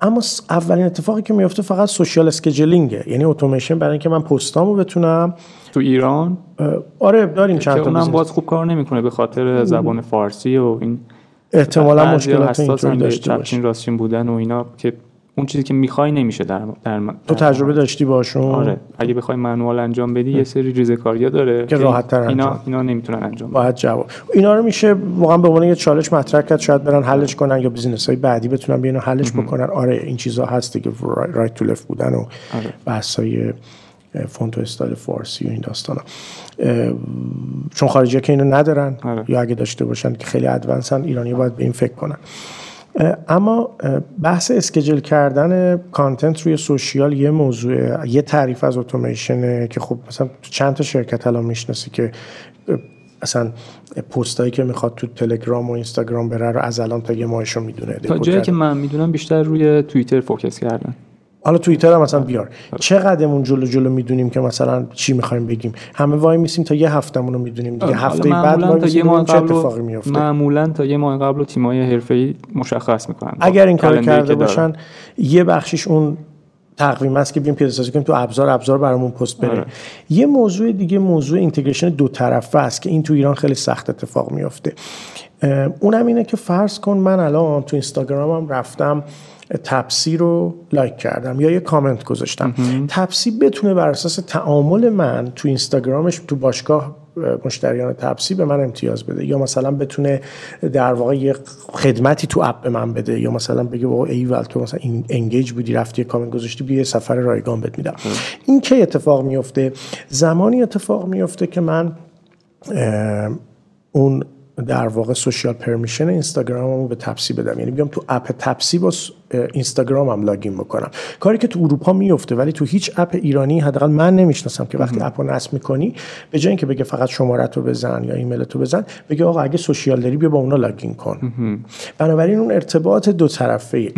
اما اولین اتفاقی که میفته فقط social scheduling ه یعنی اتوماسیون برای اینکه من پستامو بتونم. تو ایران؟ آره داریم چند تا اونم. باز خوب کار نمی‌کنه به خاطر زبان فارسی و این احتمالا مشکلات اینطوری داشته باشه. چپچین راستچین بودن و اینا که اون چیزی که می‌خوای نمیشه در, در, تو تجربه داشتی باشون؟ آره. اگه بخوای منوال انجام بدی یه سری ریزکاریا داره که راحت‌تر اینا انجام. اینا نمی‌تونن انجام بدن. جواب. اینا رو میشه واقعا به عنوان یه چالش مطرح کرد. شاید برن حلش کنن یا بیزینس های بعدی بتونن بیان حلش بکنن. آره این چیزها هست دیگه. right to left بودن و آره. بحث های فونت و استایل فارسی و این داستانا. چون خارجی که اینو ندارن آره. یا اگه داشته باشن که خیلی advanced ن ایرانی باید به این فکر کنن. اما بحث schedule کردن content روی social یه موضوع یه تعریف از اتوماسیونه که خب مثلا تو چند تا شرکت الان می‌شناسی که اصلا پستایی که می‌خواد تو تلگرام و اینستاگرام بره رو از الان تا یه ماهشو می‌دونه. تا جایی که من می‌دونم بیشتر روی توییتر focus کردن. حالا توییتر هم مثلا بیار چقدرمون جلو جلو می‌دونیم که مثلا چی می‌خوایم بگیم؟ همه وای میسیم تا یه هفتمون رو می‌دونیم دیگه. هفته حالا بعد وای تا یه ماه قبل اتفاقی میفته معمولا تا یه ماه قبل تیمای حرفه‌ای مشخص می‌کنن. اگر این کار کرده. باشن یه بخشیش اون تقویم است که بیم پیاده سازی کنیم تو ابزار ابزار برامون پست بره آره. یه موضوع دیگه موضوع integration دو طرفه است که این تو ایران خیلی سخت اتفاق میفته اونم اینه که فرض کن من الان تو اینستاگرامم رفتم تپسی رو لایک کردم یا یه کامنت گذاشتم. تپسی بتونه بر اساس تعامل من تو اینستاگرامش تو باشگاه اه، مشتریان تپسی به من امتیاز بده. یا مثلا بتونه در واقع یه خدمتی تو اپ به من بده. یا مثلا بگه بابا ایول تو مثلا این engage بودی رفتی یه کامنت گذاشتی بیا سفر رایگان بهت میدم. این کی اتفاق میفته؟ زمانی اتفاق میفته که من اون در واقع social permission اینستاگراممو به تپسی بدم. یعنی بیام تو اپ تپسی با اه، اینستاگرامم login بکنم. کاری که تو اروپا میفته ولی تو هیچ اپ ایرانی حداقل من نمی‌شناسم که وقتی اپو نصب می‌کنی به جای اینکه بگه فقط شماره رو بزن یا ایمیل تو بزن بگه آقا اگه social داری بیا با اونا login کن. بنابراین اون ارتباط دو طرفه.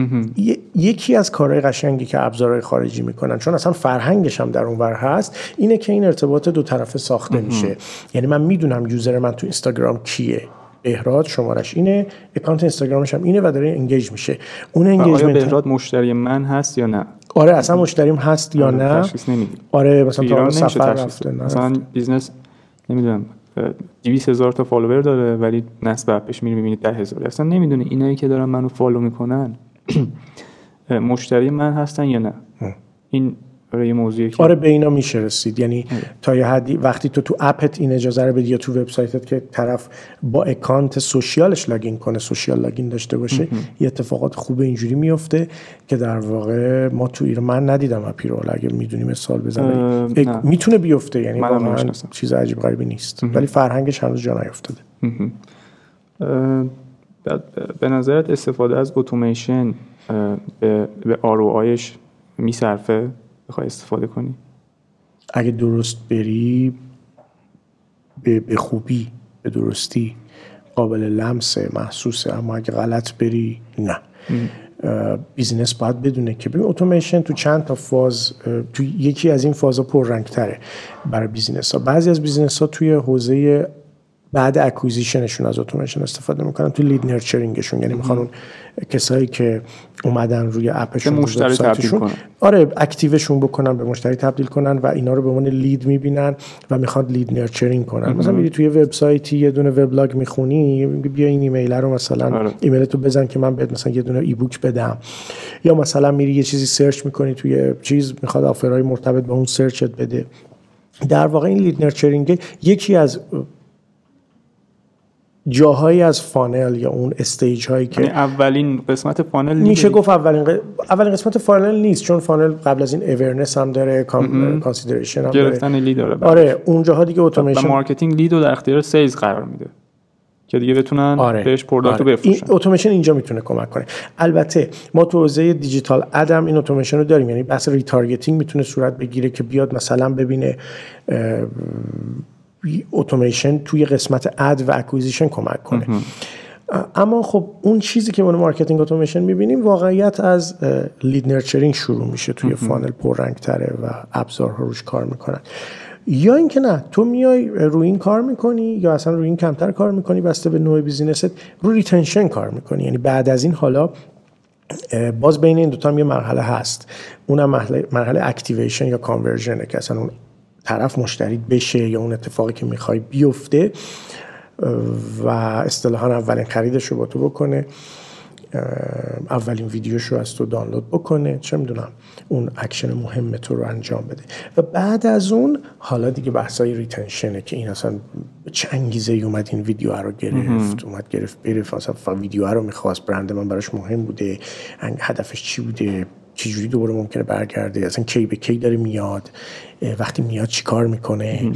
یکی از کارهای قشنگی که ابزارهای خارجی می‌کنن چون اصلا فرهنگش هم در اونور هست اینه که این ارتباط دو طرفه ساخته میشه. یعنی من می‌دونم user من تو اینستاگرام کیه. بهراد شمارش اینه اکانت اینستاگرامش هم اینه و داره engage میشه. اون و آیا engagement بهراد مشتری من هست یا نه؟ آره اصلا مشتریم هست یا نه؟ تشخیص نمیدی آره تو مثلا نمیشه سفر رفته. نه. مثلا business نمی‌دونم 200 هزار تا follower داره ولی نصب اپش میری می‌بینی 10 هزار اصلا نمی‌دونه اینایی که دارن منو follow می‌کنن مشتری من هستن یا نه. این آره یه موضوعی که آره به اینا میشه رسید. یعنی تا یه حدی وقتی تو تو اپت این اجازه رو بدی یا تو وبسایتت که طرف با اکانت social ش login کنه social login داشته باشه یه اتفاقات خوب اینجوری میفته که در واقع ما تو ایران من ندیدم اپی رو اگه می‌دونی مثال بزنم نه. می‌تونه بیفته یعنی واقعا. چیز عجیب غریبی نیست. ولی فرهنگش هنوز جا بعد به نظرت استفاده از اتوماسیون به به ROI ش میصرفه؟ بخوای استفاده کنی. اگه درست بری به خوبی به درستی قابل لمسه محسوسه اما اگه غلط بری نه. business باید بدونه که ببین اتوماسیون تو چند تا فاز تو یکی از این فازا پررنگ تره برای بیزینس ها بعضی از بیزینس ها توی حوزه بعد acquisition شون از اتوماسیون استفاده می‌کنن. تو lead nurturing شون یعنی می‌خوان اون کسایی که اومدن روی اپشون مشتری تبدیل کنن. آره active شون بکنن به مشتری تبدیل کنن و اینا رو به عنوان lead می‌بینن و می‌خوان lead nurturing کنن. مثلا میری توی وبسایتی یه دونه وبلاگ می‌خونی بیا این ایمیل رو مثلا آره. ایمیل تو بزن که من بهت مثلا یه دونه e-book بدم. یا مثلا میری یه چیزی search می‌کنی توی چیز می‌خواد offer های مرتبط با اون search ت بده. در واقع این lead nurturing یکی از جاهایی از funnel یا اون stage هایی که یعنی اولین قسمت funnel میشه گفت اولین اولین قسمت funnel نیست چون funnel قبل از این awareness هم داره consideration هم گرفتن lead داره آره اونجاها دیگه اتوماسیون marketing lead رو در اختیار sales قرار میده که دیگه بتونن آره. بهش product آره. بفروشن. این اتوماسیون اینجا می‌تونه کمک کنه. البته ما تو حوزه digital ad م این اتوماسیون رو داریم یعنی بحث retargeting می‌تونه صورت بگیره که بیاد مثلا ببینه اتوماسیون توی قسمت ad و acquisition کمک کنه. اما خب اون چیزی که ما marketing اتوماسیون می‌بینیم واقعیت از lead nurturing شروع میشه توی funnel پررنگ تره و ابزارها روش کار می‌کنن. یا اینکه نه تو میای روی این کار می‌کنی یا اصلا روی این کمتر کار می‌کنی بسته به نوع business ت رو retention کار می‌کنی. یعنی بعد از این حالا باز بین این دوتا هم یه مرحله هست. اونم مرحله, مرحله activation یا conversion ه که اصلا اون طرف مشتری بشه یا اون اتفاقی که می‌خوای بیفته و اصطلاحا اولین خریدش رو با تو بکنه اولین ویدیوش رو از تو دانلود بکنه چه می‌دونم اون اکشن مهم تو رو انجام بده. و بعد از اون حالا دیگه بحثای retention ه که این اصلا چه انگیزه ای اومد این ویدیو رو گرفت اومد گرفت بره اصلا ویدیو رو می‌خواست برند من براش مهم بوده هدفش چی بوده؟ چجوری دوباره ممکنه برگرده؟ اصلا کی به کی داره میاد؟ وقتی میاد چیکار می‌کنه؟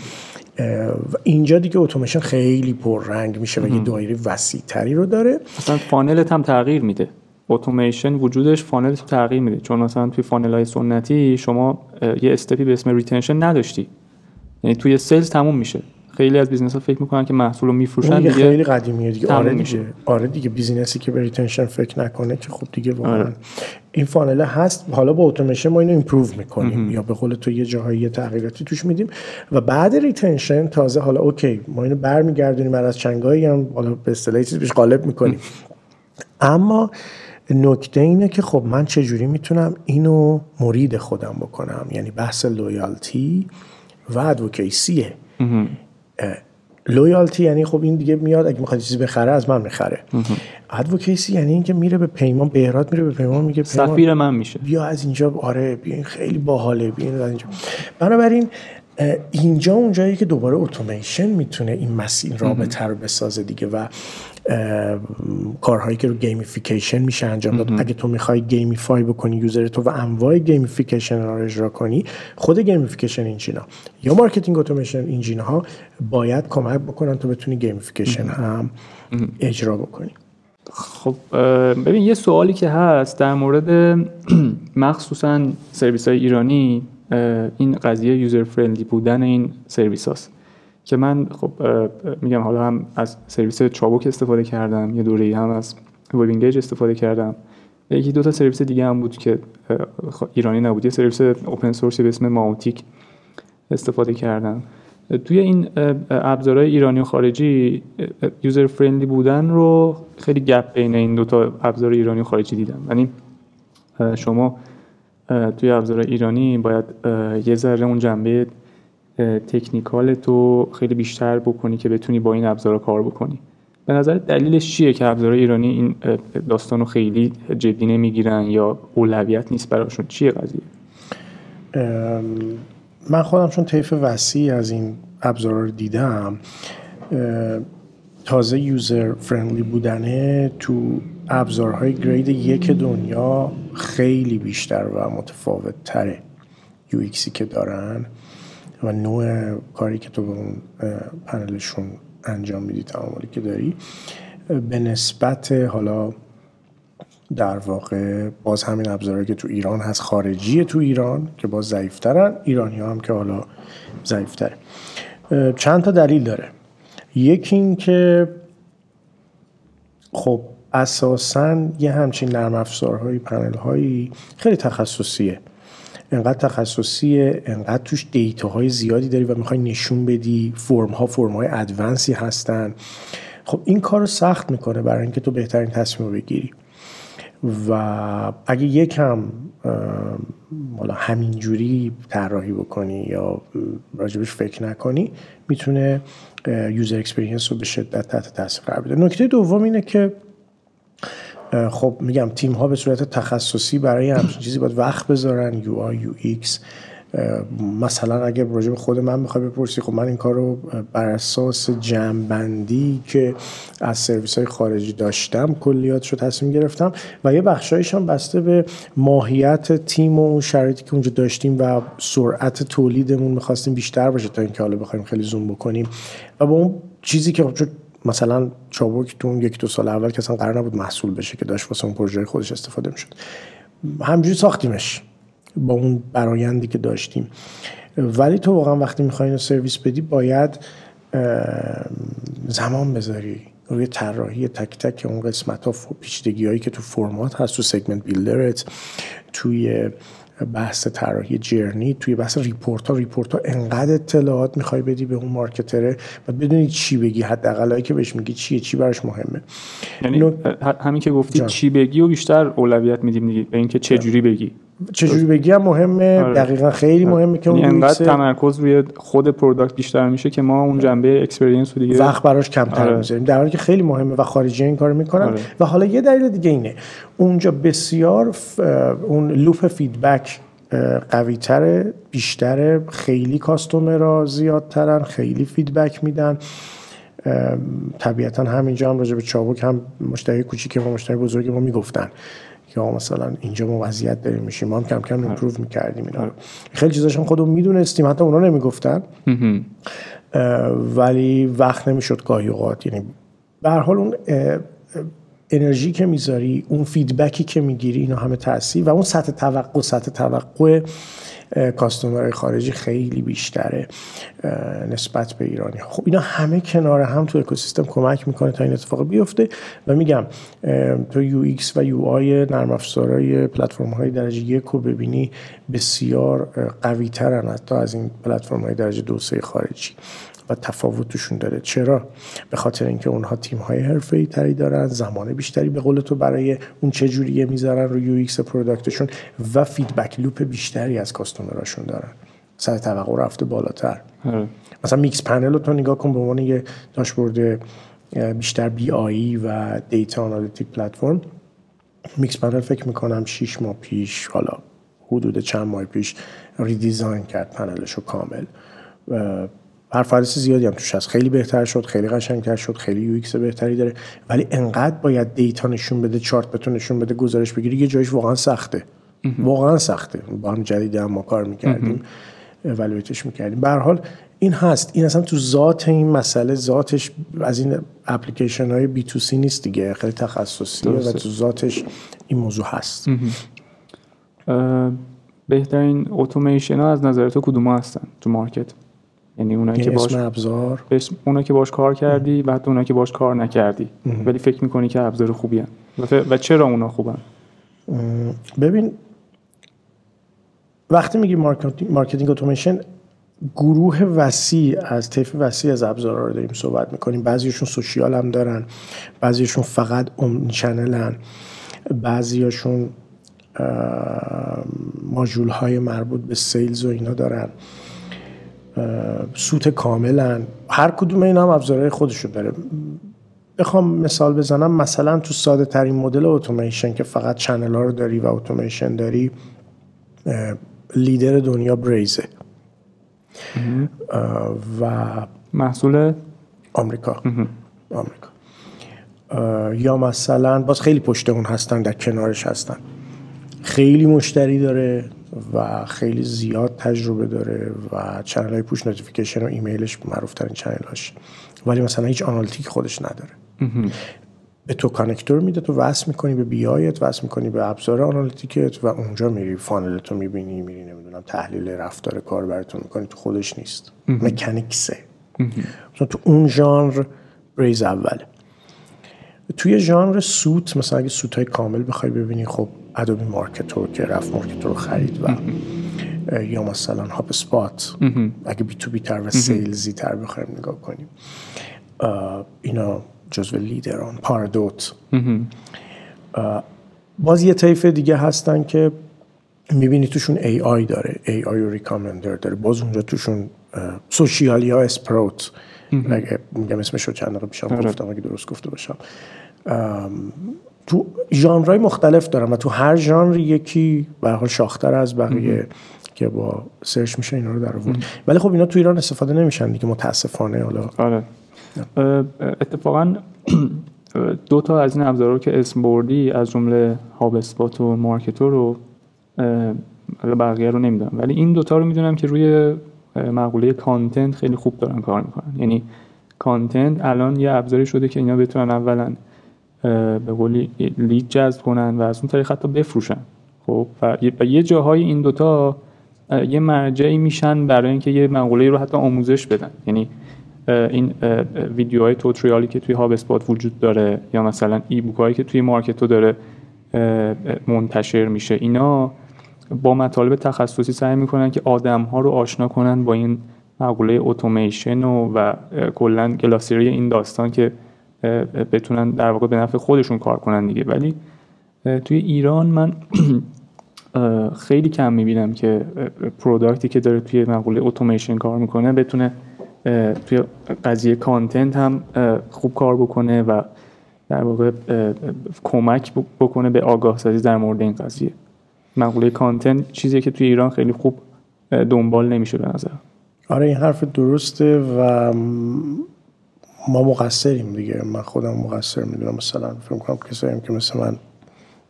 و اینجا دیگه اتوماسیون خیلی پررنگ میشه و یه دایره وسیع تری رو داره. اصلا funnel ت هم تغییر میده. اتوماسیون وجودش funnel رو تغییر میده. چون مثلا توی funnel های سنتی شما یه step ی به اسم retention نداشتی. یعنی توی sales تموم میشه. خیلی از business ها فکر می‌کنن که محصول رو میفروشن دیگه خیلی قدیمیه دیگه. آره دیگه. آره دیگه. business ی که به retention فکر نکنه که خب دیگه واقعا آره. این funnel هست. حالا با اتوماسیون ما اینو improve می‌کنیم. یا به قول تو یه جاهایی تغییراتی توش میدیم. و بعد retention تازه حالا okay ما اینو برمیگردونیم. از چنگایی هم حالا به اصطلاح چیز بهش غالب می‌کنیم. اما نکته اینه که خب من چجوری می‌تونم اینو مرید خودم بکنم؟ یعنی بحث loyalty و advocacy ه loyalty یعنی خب این دیگه میاد اگه می‌خواد چیزی بخره از من می‌خره. ادوکیسی یعنی اینکه میره به پیمان بهرات میره به پیمان میگه پیمان سفیر من میشه. بیا از اینجا آره بیا این خیلی باحاله بیا از اینجا. بنابراین اینجا اونجایی که دوباره اتوماسیون می‌تونه این مسیر رابطه رو بسازه دیگه و کارهایی که رو gamification میشه انجام داد. اگه تو می‌خوای gamify بکنی user تو و انواع gamification رو اجرا کنی خود gamification engine ا یا marketing automation engine ها باید کمک بکنن تو بتونی gamification هم اجرا بکنی. خب ببین یه سوالی که هست در مورد مخصوصا سرویس های ایرانی این قضیه user friendly بودن این سرویس هاست. که من خب میگم حالا هم از سرویس چابوک استفاده کردم یه دوره هم از وب استفاده کردم. یکی دو تا سرویس دیگه هم بود که ایرانی نبود. یه سرویس اوپن سورس به اسم ماوتیک استفاده کردم. توی این ابزارهای ایرانی و خارجی یوزر فرندلی بودن رو خیلی گپ بین این دو تا ابزار ایرانی و خارجی دیدم. یعنی شما توی ابزار ایرانی باید یه ذره اون جنبه تکنیکال تو خیلی بیشتر بکنی که بتونی با این ابزارا کار بکنی. به نظر دلیلش چیه که ابزار ایرانی این داستان رو خیلی جدی نمی‌گیرن یا اولویت نیست براشون؟ چیه قضیه؟ من خودم چون طیف وسیع از این ابزارا رو دیدم تازه یوزر فرندلی بودنه تو ابزارهای گرید یک دنیا خیلی بیشتر و متفاوت تره یو که دارن. و نوع کاری که تو به اون پنلشون انجام میدی تعاملی که داری به نسبت حالا در واقع باز همین ابزارهایی که تو ایران هست خارجی تو ایران که باز ضعیفترن ایرانی هم که حالا ضعیفتره. چند تا دلیل داره. یکی این که خب اساسا یه همچین نرم افزارهایی پنل هایی خیلی تخصصیه. انقدر تخصصیه انقدر توش دیتاهای زیادی داری و می‌خوای نشون بدی فرم ها فرم های ادوانسی هستن. خب این کار رو سخت می‌کنه برای اینکه تو بهترین تصمیم رو بگیری. و اگه یکم حالا همینجوری طراحی بکنی یا راجبش فکر نکنی می‌تونه user experience رو به شدت تحت تاثیر قرار بده. نکته دوم اینه که خب میگم تیم ها به صورت تخصصی برای همچین چیزی باید وقت بذارن. UI UX. مثلا اگه راجع به خود من می‌خوای بپرسی خب من این کار رو بر اساس جمعبندی که از سرویس های خارجی داشتم کلیات رو تصمیم گرفتم و یه بخشایش هم بسته به ماهیت تیم و شرایطی که اونجا داشتیم و سرعت تولیدمون می‌خواستیم بیشتر باشه تا اینکه حالا بخوایم خیلی زوم بکنیم. و با اون چیزی که خب مثلا چابک تو اون یک دو سال اول که اصلا قرار نبود محصول بشه که داشت واسه اون پروژه خودش استفاده می‌شد. همجوری ساختیمش با اون برایندی که داشتیم. ولی تو واقعا وقتی می‌خوای اینو سرویس بدی باید زمان بذاری. روی طراحی تک تک اون قسمت ها پیچیدگی هایی که تو فرم‌هات هست تو segment builder ت توی بحث طراحی journey توی بحث report ها report ها انقدر اطلاعات می‌خوای بدی به اون marketer ه و بدونی چی بگی حداقل که بهش میگی چیه چی براش مهمه. یعنی همین که گفتی چی بگی و بیشتر اولویت میدیم دیگه به اینکه چه جوری بگی. چجوری بگی؟ هم مهمه. آره. دقیقا خیلی آره. مهمه که اون یعنی انقدر تمرکز روی خود product بیشتر میشه که ما اون جنبه experience رو دیگه وقت براش کمتر آره. می‌ذاریم. در حالی که خیلی مهمه و خارجی این کارو می‌کنن. آره. و حالا یه دلیل دیگه اینه. اونجا بسیار اون loop feedback قوی تره بیشتره خیلی customer ها زیادترن خیلی feedback میدن. طبیعتا همینجا هم راجع به چابوک هم مشتری کوچیک و مشتری بزرگ ما می‌گفتن. که مثلا اینجا ما وضعیت داریم میشیم. ما هم کم کم امپروو می‌کردیم اینا خیلی چیزاش هم خودمون می‌دونستیم حتی اونا نمی‌گفتن. ولی وقت نمی‌شد گاهی اوقات. یعنی به حال اون انرژی که می‌ذاری اون فیدبکی که می‌گیری اینا همه تاثیر و اون سطح توقع سطح توقع کاستومرهای خارجی خیلی بیشتره نسبت به ایرانی. خب اینا همه کنار هم تو اکوسیستم کمک می‌کنه تا این اتفاق بیفته و میگم تو UX و UI نرم افزارهای پلتفرم های درجه یک رو ببینی بسیار قوی ترن حتی از این پلتفرم های درجه دو سه خارجی. و تفاوتشون داره. چرا؟ به خاطر اینکه اونها تیم های حرفه‌ای تری دارن زمان بیشتری به قول تو برای اون چه جوریه می‌ذارن رو UX product شون و feedback loop بیشتری از customer اشون دارن. سر توقع رفته بالاتر. آره. مثلا Mixpanel رو تو نگاه کن به عنوان یه داشبورد بیشتر BI و data analytic platform. Mixpanel فکر می‌کنم 6 ماه پیش حالا حدود چند ماه پیش redesign کرد پنلش رو کامل. performance زیادی هم توش هست. خیلی بهتر شد خیلی قشنگتر شد خیلی UX بهتری داره. ولی انقدر باید data نشون بده چارت بهتون نشون بده گزارش بگیری یه جایش واقعا سخته. واقعا سخته. با هم جدید هم ما کار می‌کردیم اولویتش می‌کردیم. به حال این هست. این اصلا تو ذات این مسئله ذاتش از این اپلیکیشن های بی تو سی نیست دیگه. خیلی تخصصیه و تو ذاتش این موضوع هست. بهترین اتوماسیون ها از نظر تو کدوم هستن تو مارکت؟ یعنی اونایی که باش ابزار؟ اونا که باش کار کردی و حتی اونا که باش کار نکردی. ولی فکر می‌کنی که ابزار خوبی هن. و چرا اونا خوبن؟ ببین وقتی میگی marketing automation گروه وسیع از طیف وسیع از ابزارها رو داریم صحبت می‌کنیم. بعضیشون social هم دارن بعضیشون فقط اون چنلن بعضیاشون ماژول های مربوط به sales و اینا دارن. suite کاملن. هر کدوم اینا هم ابزارهای خودشو داره. بخوام مثال بزنم مثلا تو ساده ترین مدل اتوماسیون که فقط channel ها رو داری و اتوماسیون داری لیدر دنیا Braze ه و محصول؟ آمریکا. آمریکا. یا مثلا باز خیلی پشت اون هستن در کنارش هستن. خیلی مشتری داره. و خیلی زیاد تجربه داره و channel های push notification و ایمیلش معروف ترین channel هاش ولی مثلا هیچ analytic خودش نداره. به تو connector میده تو وصل می‌کنی به BI ت وصل می‌کنی به ابزار analytic ت و اونجا میری funnel تو می‌بینی میری نمی‌دونم تحلیل رفتار کاربراتو می‌کنی تو خودش نیست. مکانیکسه تو اون ژانر Braze اوله توی ژانر suite مثلا اگه suite های کامل بخوای ببینی خب Adobe Marketo که رفت Marketo رو خرید و یا مثلا HubSpot. اگه B2B تر و sales ی تر بخوایم نگاه کنیم. اینا جزو لیدران Pardot. باز یه طیف دیگه هستن که می‌بینی توشون AI داره AI و recommender داره. باز اونجا توشون سوشیالی ها اسپروت. میگم اسمش رو چند دقیقه پیشم آره. گفتم اگه درست گفته باشم. تو ژانرهای مختلف دارم و تو هر ژانر یکی به حال شاختر از بقیه که با سرچ میشه اینا رو در آورد. ولی خب اینا تو ایران استفاده نمیشن دیگه متاسفانه. حالا آره. اتفاقا دو تا از این ابزارا که اسم بردی از جمله هاب اسپات و مارکتور رو بقیه رو نمی‌دونم. ولی این دوتا رو می‌دونم که روی مقوله کانتنت خیلی خوب دارن کار می‌کنن. یعنی کانتنت الان یه ابزاری شده که اینا بتونن اولا به قولی لید جذب کنن و از اون طریق حتی بفروشن. خب و یه جاهای این دوتا یه مرجعی میشن برای اینکه یه مقوله رو حتی آموزش بدن. یعنی این ویدیوهای توتریالی که توی هاب اسپات وجود داره یا مثلا ای بوک هایی که توی مارکتو داره منتشر میشه. اینا با مطالب تخصصی سعی می‌کنن که آدم ها رو آشنا کنن با این مقوله اتوماسیون و, و کلا گلاسیری این داستان که بتونن در واقع به نفع خودشون کار کنن دیگه. ولی توی ایران من خیلی کم می‌بینم که پروداکتی که داره توی مقوله اتوماسیون کار می‌کنه بتونه توی قضیه کانتنت هم خوب کار بکنه و در واقع کمک بکنه به آگاه سازی در مورد این قضیه. مقوله کانتنت چیزی که توی ایران خیلی خوب دنبال نمیشه به نظر آره این حرف درسته و ما مقصریم دیگه. من خودم مقصر می‌دونم. مثلا فکر کنم کسایی که مثل من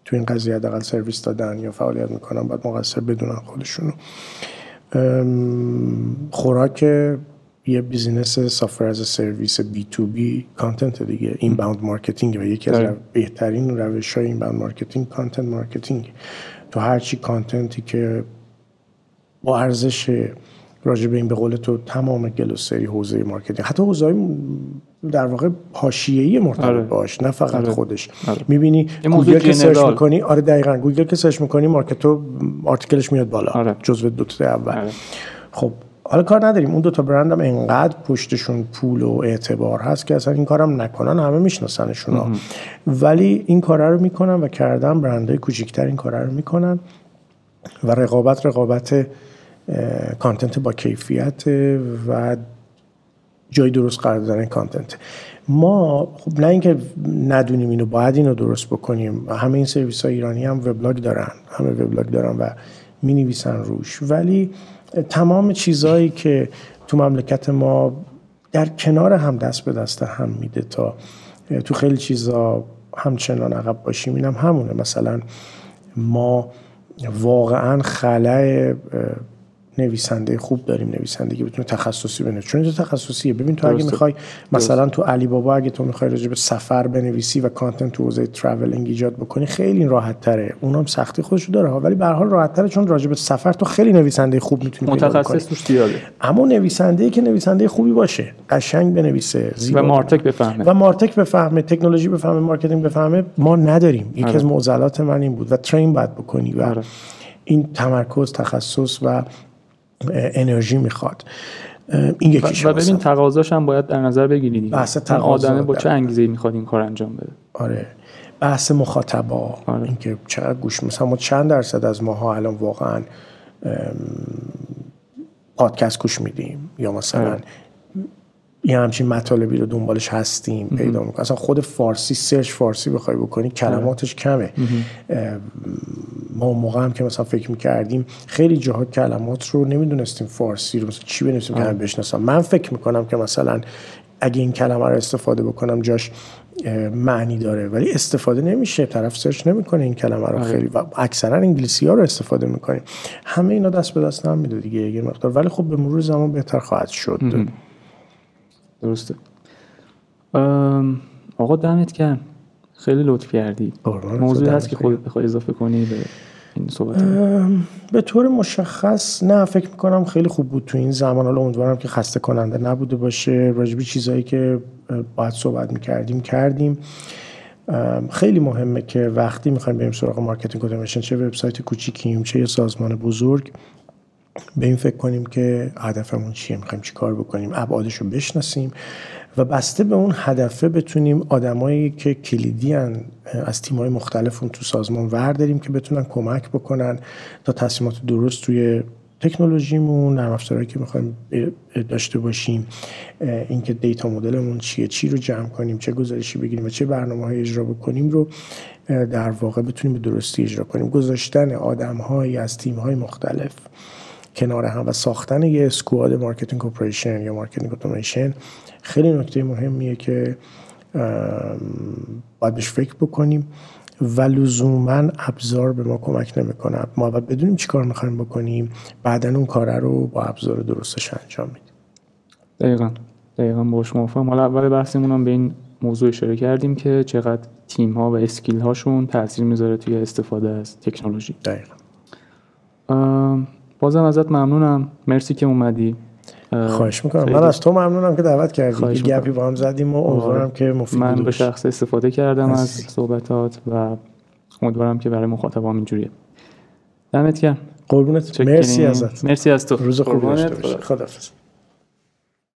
تو این قضیه حداقل سرویس دادن یا فعالیت می‌کنن باید مقصر بدونن خودشونو. خوراک یه business software as a service B2B content دیگه. inbound marketing و یکی از رو بهترین روش های inbound marketing content marketing تو هرچی content ی که با ارزش راجع به این به قول تو تمام glossary حوزه marketing حتی حوزه در واقع حاشیه‌ای مرتبط آره. باش نه فقط آره. خودش آره. می‌بینی گوگل که سرچ می‌کنی آره دقیقا گوگل که سرچ می‌کنی Marketo article ش میاد بالا آره. جزو دو تا اول آره. خب حالا کار نداریم اون دو تا برندم انقدر پشتشون پول و اعتبار هست که اصلا این کارم نکنن همه میشناسنشون ولی این کار رو می‌کنن و کردن برندهای کوچیکتر این کار رو می‌کنن و رقابت رقابت کانتنت با کیفیت و جای درست قرار دادن کانتنت ما خب نه اینکه ندونیم اینو باید اینو درست بکنیم. همه این سرویس های ایرانی هم وبلاگ دارن. همه وبلاگ دارن و می نویسن روش. ولی تمام چیزهایی که تو مملکت ما در کنار هم دست به دست هم میده تا تو خیلی چیزا همچنان عقب باشیم اینم هم همونه. مثلا ما واقعا خلای نویسنده خوب داریم نویسنده که بتونه تخصصی بنویسه. چون اینجا تخصصیه. ببین تو اگه می‌خوای مثلا تو علی بابا اگه تو می‌خوای راجع به سفر بنویسی و content تو حوزه traveling ایجاد بکنی خیلی راحت تره اونم سختی خودش داره ولی به هر حال راحت تره چون راجع به سفر تو خیلی نویسنده خوب می‌تونی متخصص توش زیاده. اما نویسنده که نویسنده خوبی باشه قشنگ بنویسه و martech بفهمه. و martech بفهمه تکنولوژی بفهمه marketing بفهمه. ما نداریم. یکی آره. از معضلات من این بود. و train باید بکنی و آره. این تمرکز تخصص و انرژی می‌خواد. این یکیش و ببین تقاضاش هم باید در نظر بگیری دیگه بحث آدمه با چه انگیزه می‌خواد این کار انجام بده. آره. بحث مخاطبا آره. اینکه چقدر گوش مثلا ما چند درصد از ماها الان واقعا پادکست گوش میدیم یا مثلا آره. یه همچین مطالبی رو دنبالش هستیم پیدا می‌کنیم. اصلا خود فارسی سرچ فارسی بخوای بکنی کلماتش کمه. ما اون موقع هم که مثلا فکر می‌کردیم خیلی جاها کلمات رو نمی‌دونستیم فارسی رو مثلا چی بنویسیم که بشناسم من فکر می‌کنم که مثلا اگه این کلمه رو استفاده بکنم جاش معنی داره. ولی استفاده نمیشه. طرف سرچ نمی‌کنه این کلمه رو. خیلی. و اکثرا انگلیسی ها رو استفاده می‌کنیم. همه اینا دست به دست هم میده دیگه یه مقدار. ولی خب به مرور زمان بهتر خواهد شد. درسته. آقا دمت گرم. خیلی لطف کردی. موضوعی هست که خودت بخوای اضافه کنی به این صحبت به طور مشخص نه فکر می‌کنم خیلی خوب بود تو این زمان. حالا امیدوارم که خسته کننده نبوده باشه. راجبی چیزهایی که باید صحبت می‌کردیم کردیم. خیلی مهمه که وقتی می‌خوایم بریم سراغ marketing اتوماسیون چه وبسایت کوچیکیم چه یه سازمان بزرگ به این فکر کنیم که هدفمون چیه می‌خوایم چی کار بکنیم ابعادش رو بشناسیم و بسته به اون هدفه بتونیم آدمایی که کلیدی از تیم‌های مختلف تو سازمان ورداریم که بتونن کمک بکنن تا تصمیمات درست توی تکنولوژیمون نرم افزارهایی که می‌خوایم داشته باشیم اینکه دیتا مدلمون چیه چی رو جمع کنیم چه گزارشی بگیریم و چه برنامه های اجرا بکنیم رو در واقع بتونیم به درستی اجرا کنیم. گذاشتن آدم از تیم های مختلف. کنار هم و ساختن یه squad marketing operation یا marketing اتوماسیون خیلی نکته مهمیه که باید بهش فکر بکنیم و لزوما ابزار به ما کمک نمی‌کنه. ما باید بدونیم چی کار می‌خوایم بکنیم بعدا اون کار رو با ابزار درستش انجام میدیم. دقیقا. دقیقا باش موافقم حالا اول بحثمون هم به این موضوع اشاره کردیم که چقدر تیم ها و skill هاشون تاثیر می‌ذاره توی استفاده از تکنولوژی. دقیقا. بازم ازت ممنونم. مرسی که اومدی. خواهش می‌کنم. من از تو ممنونم که دعوت کردی. گپی با هم زدیم و امیدوارم که مفید من به شخص استفاده کردم از صحبتات و امیدوارم که برای مخاطبام اینجوریه. دمت گرم. قربونت. مرسی ازت. مرسی از تو. روز خوبی داشته باش خدافظ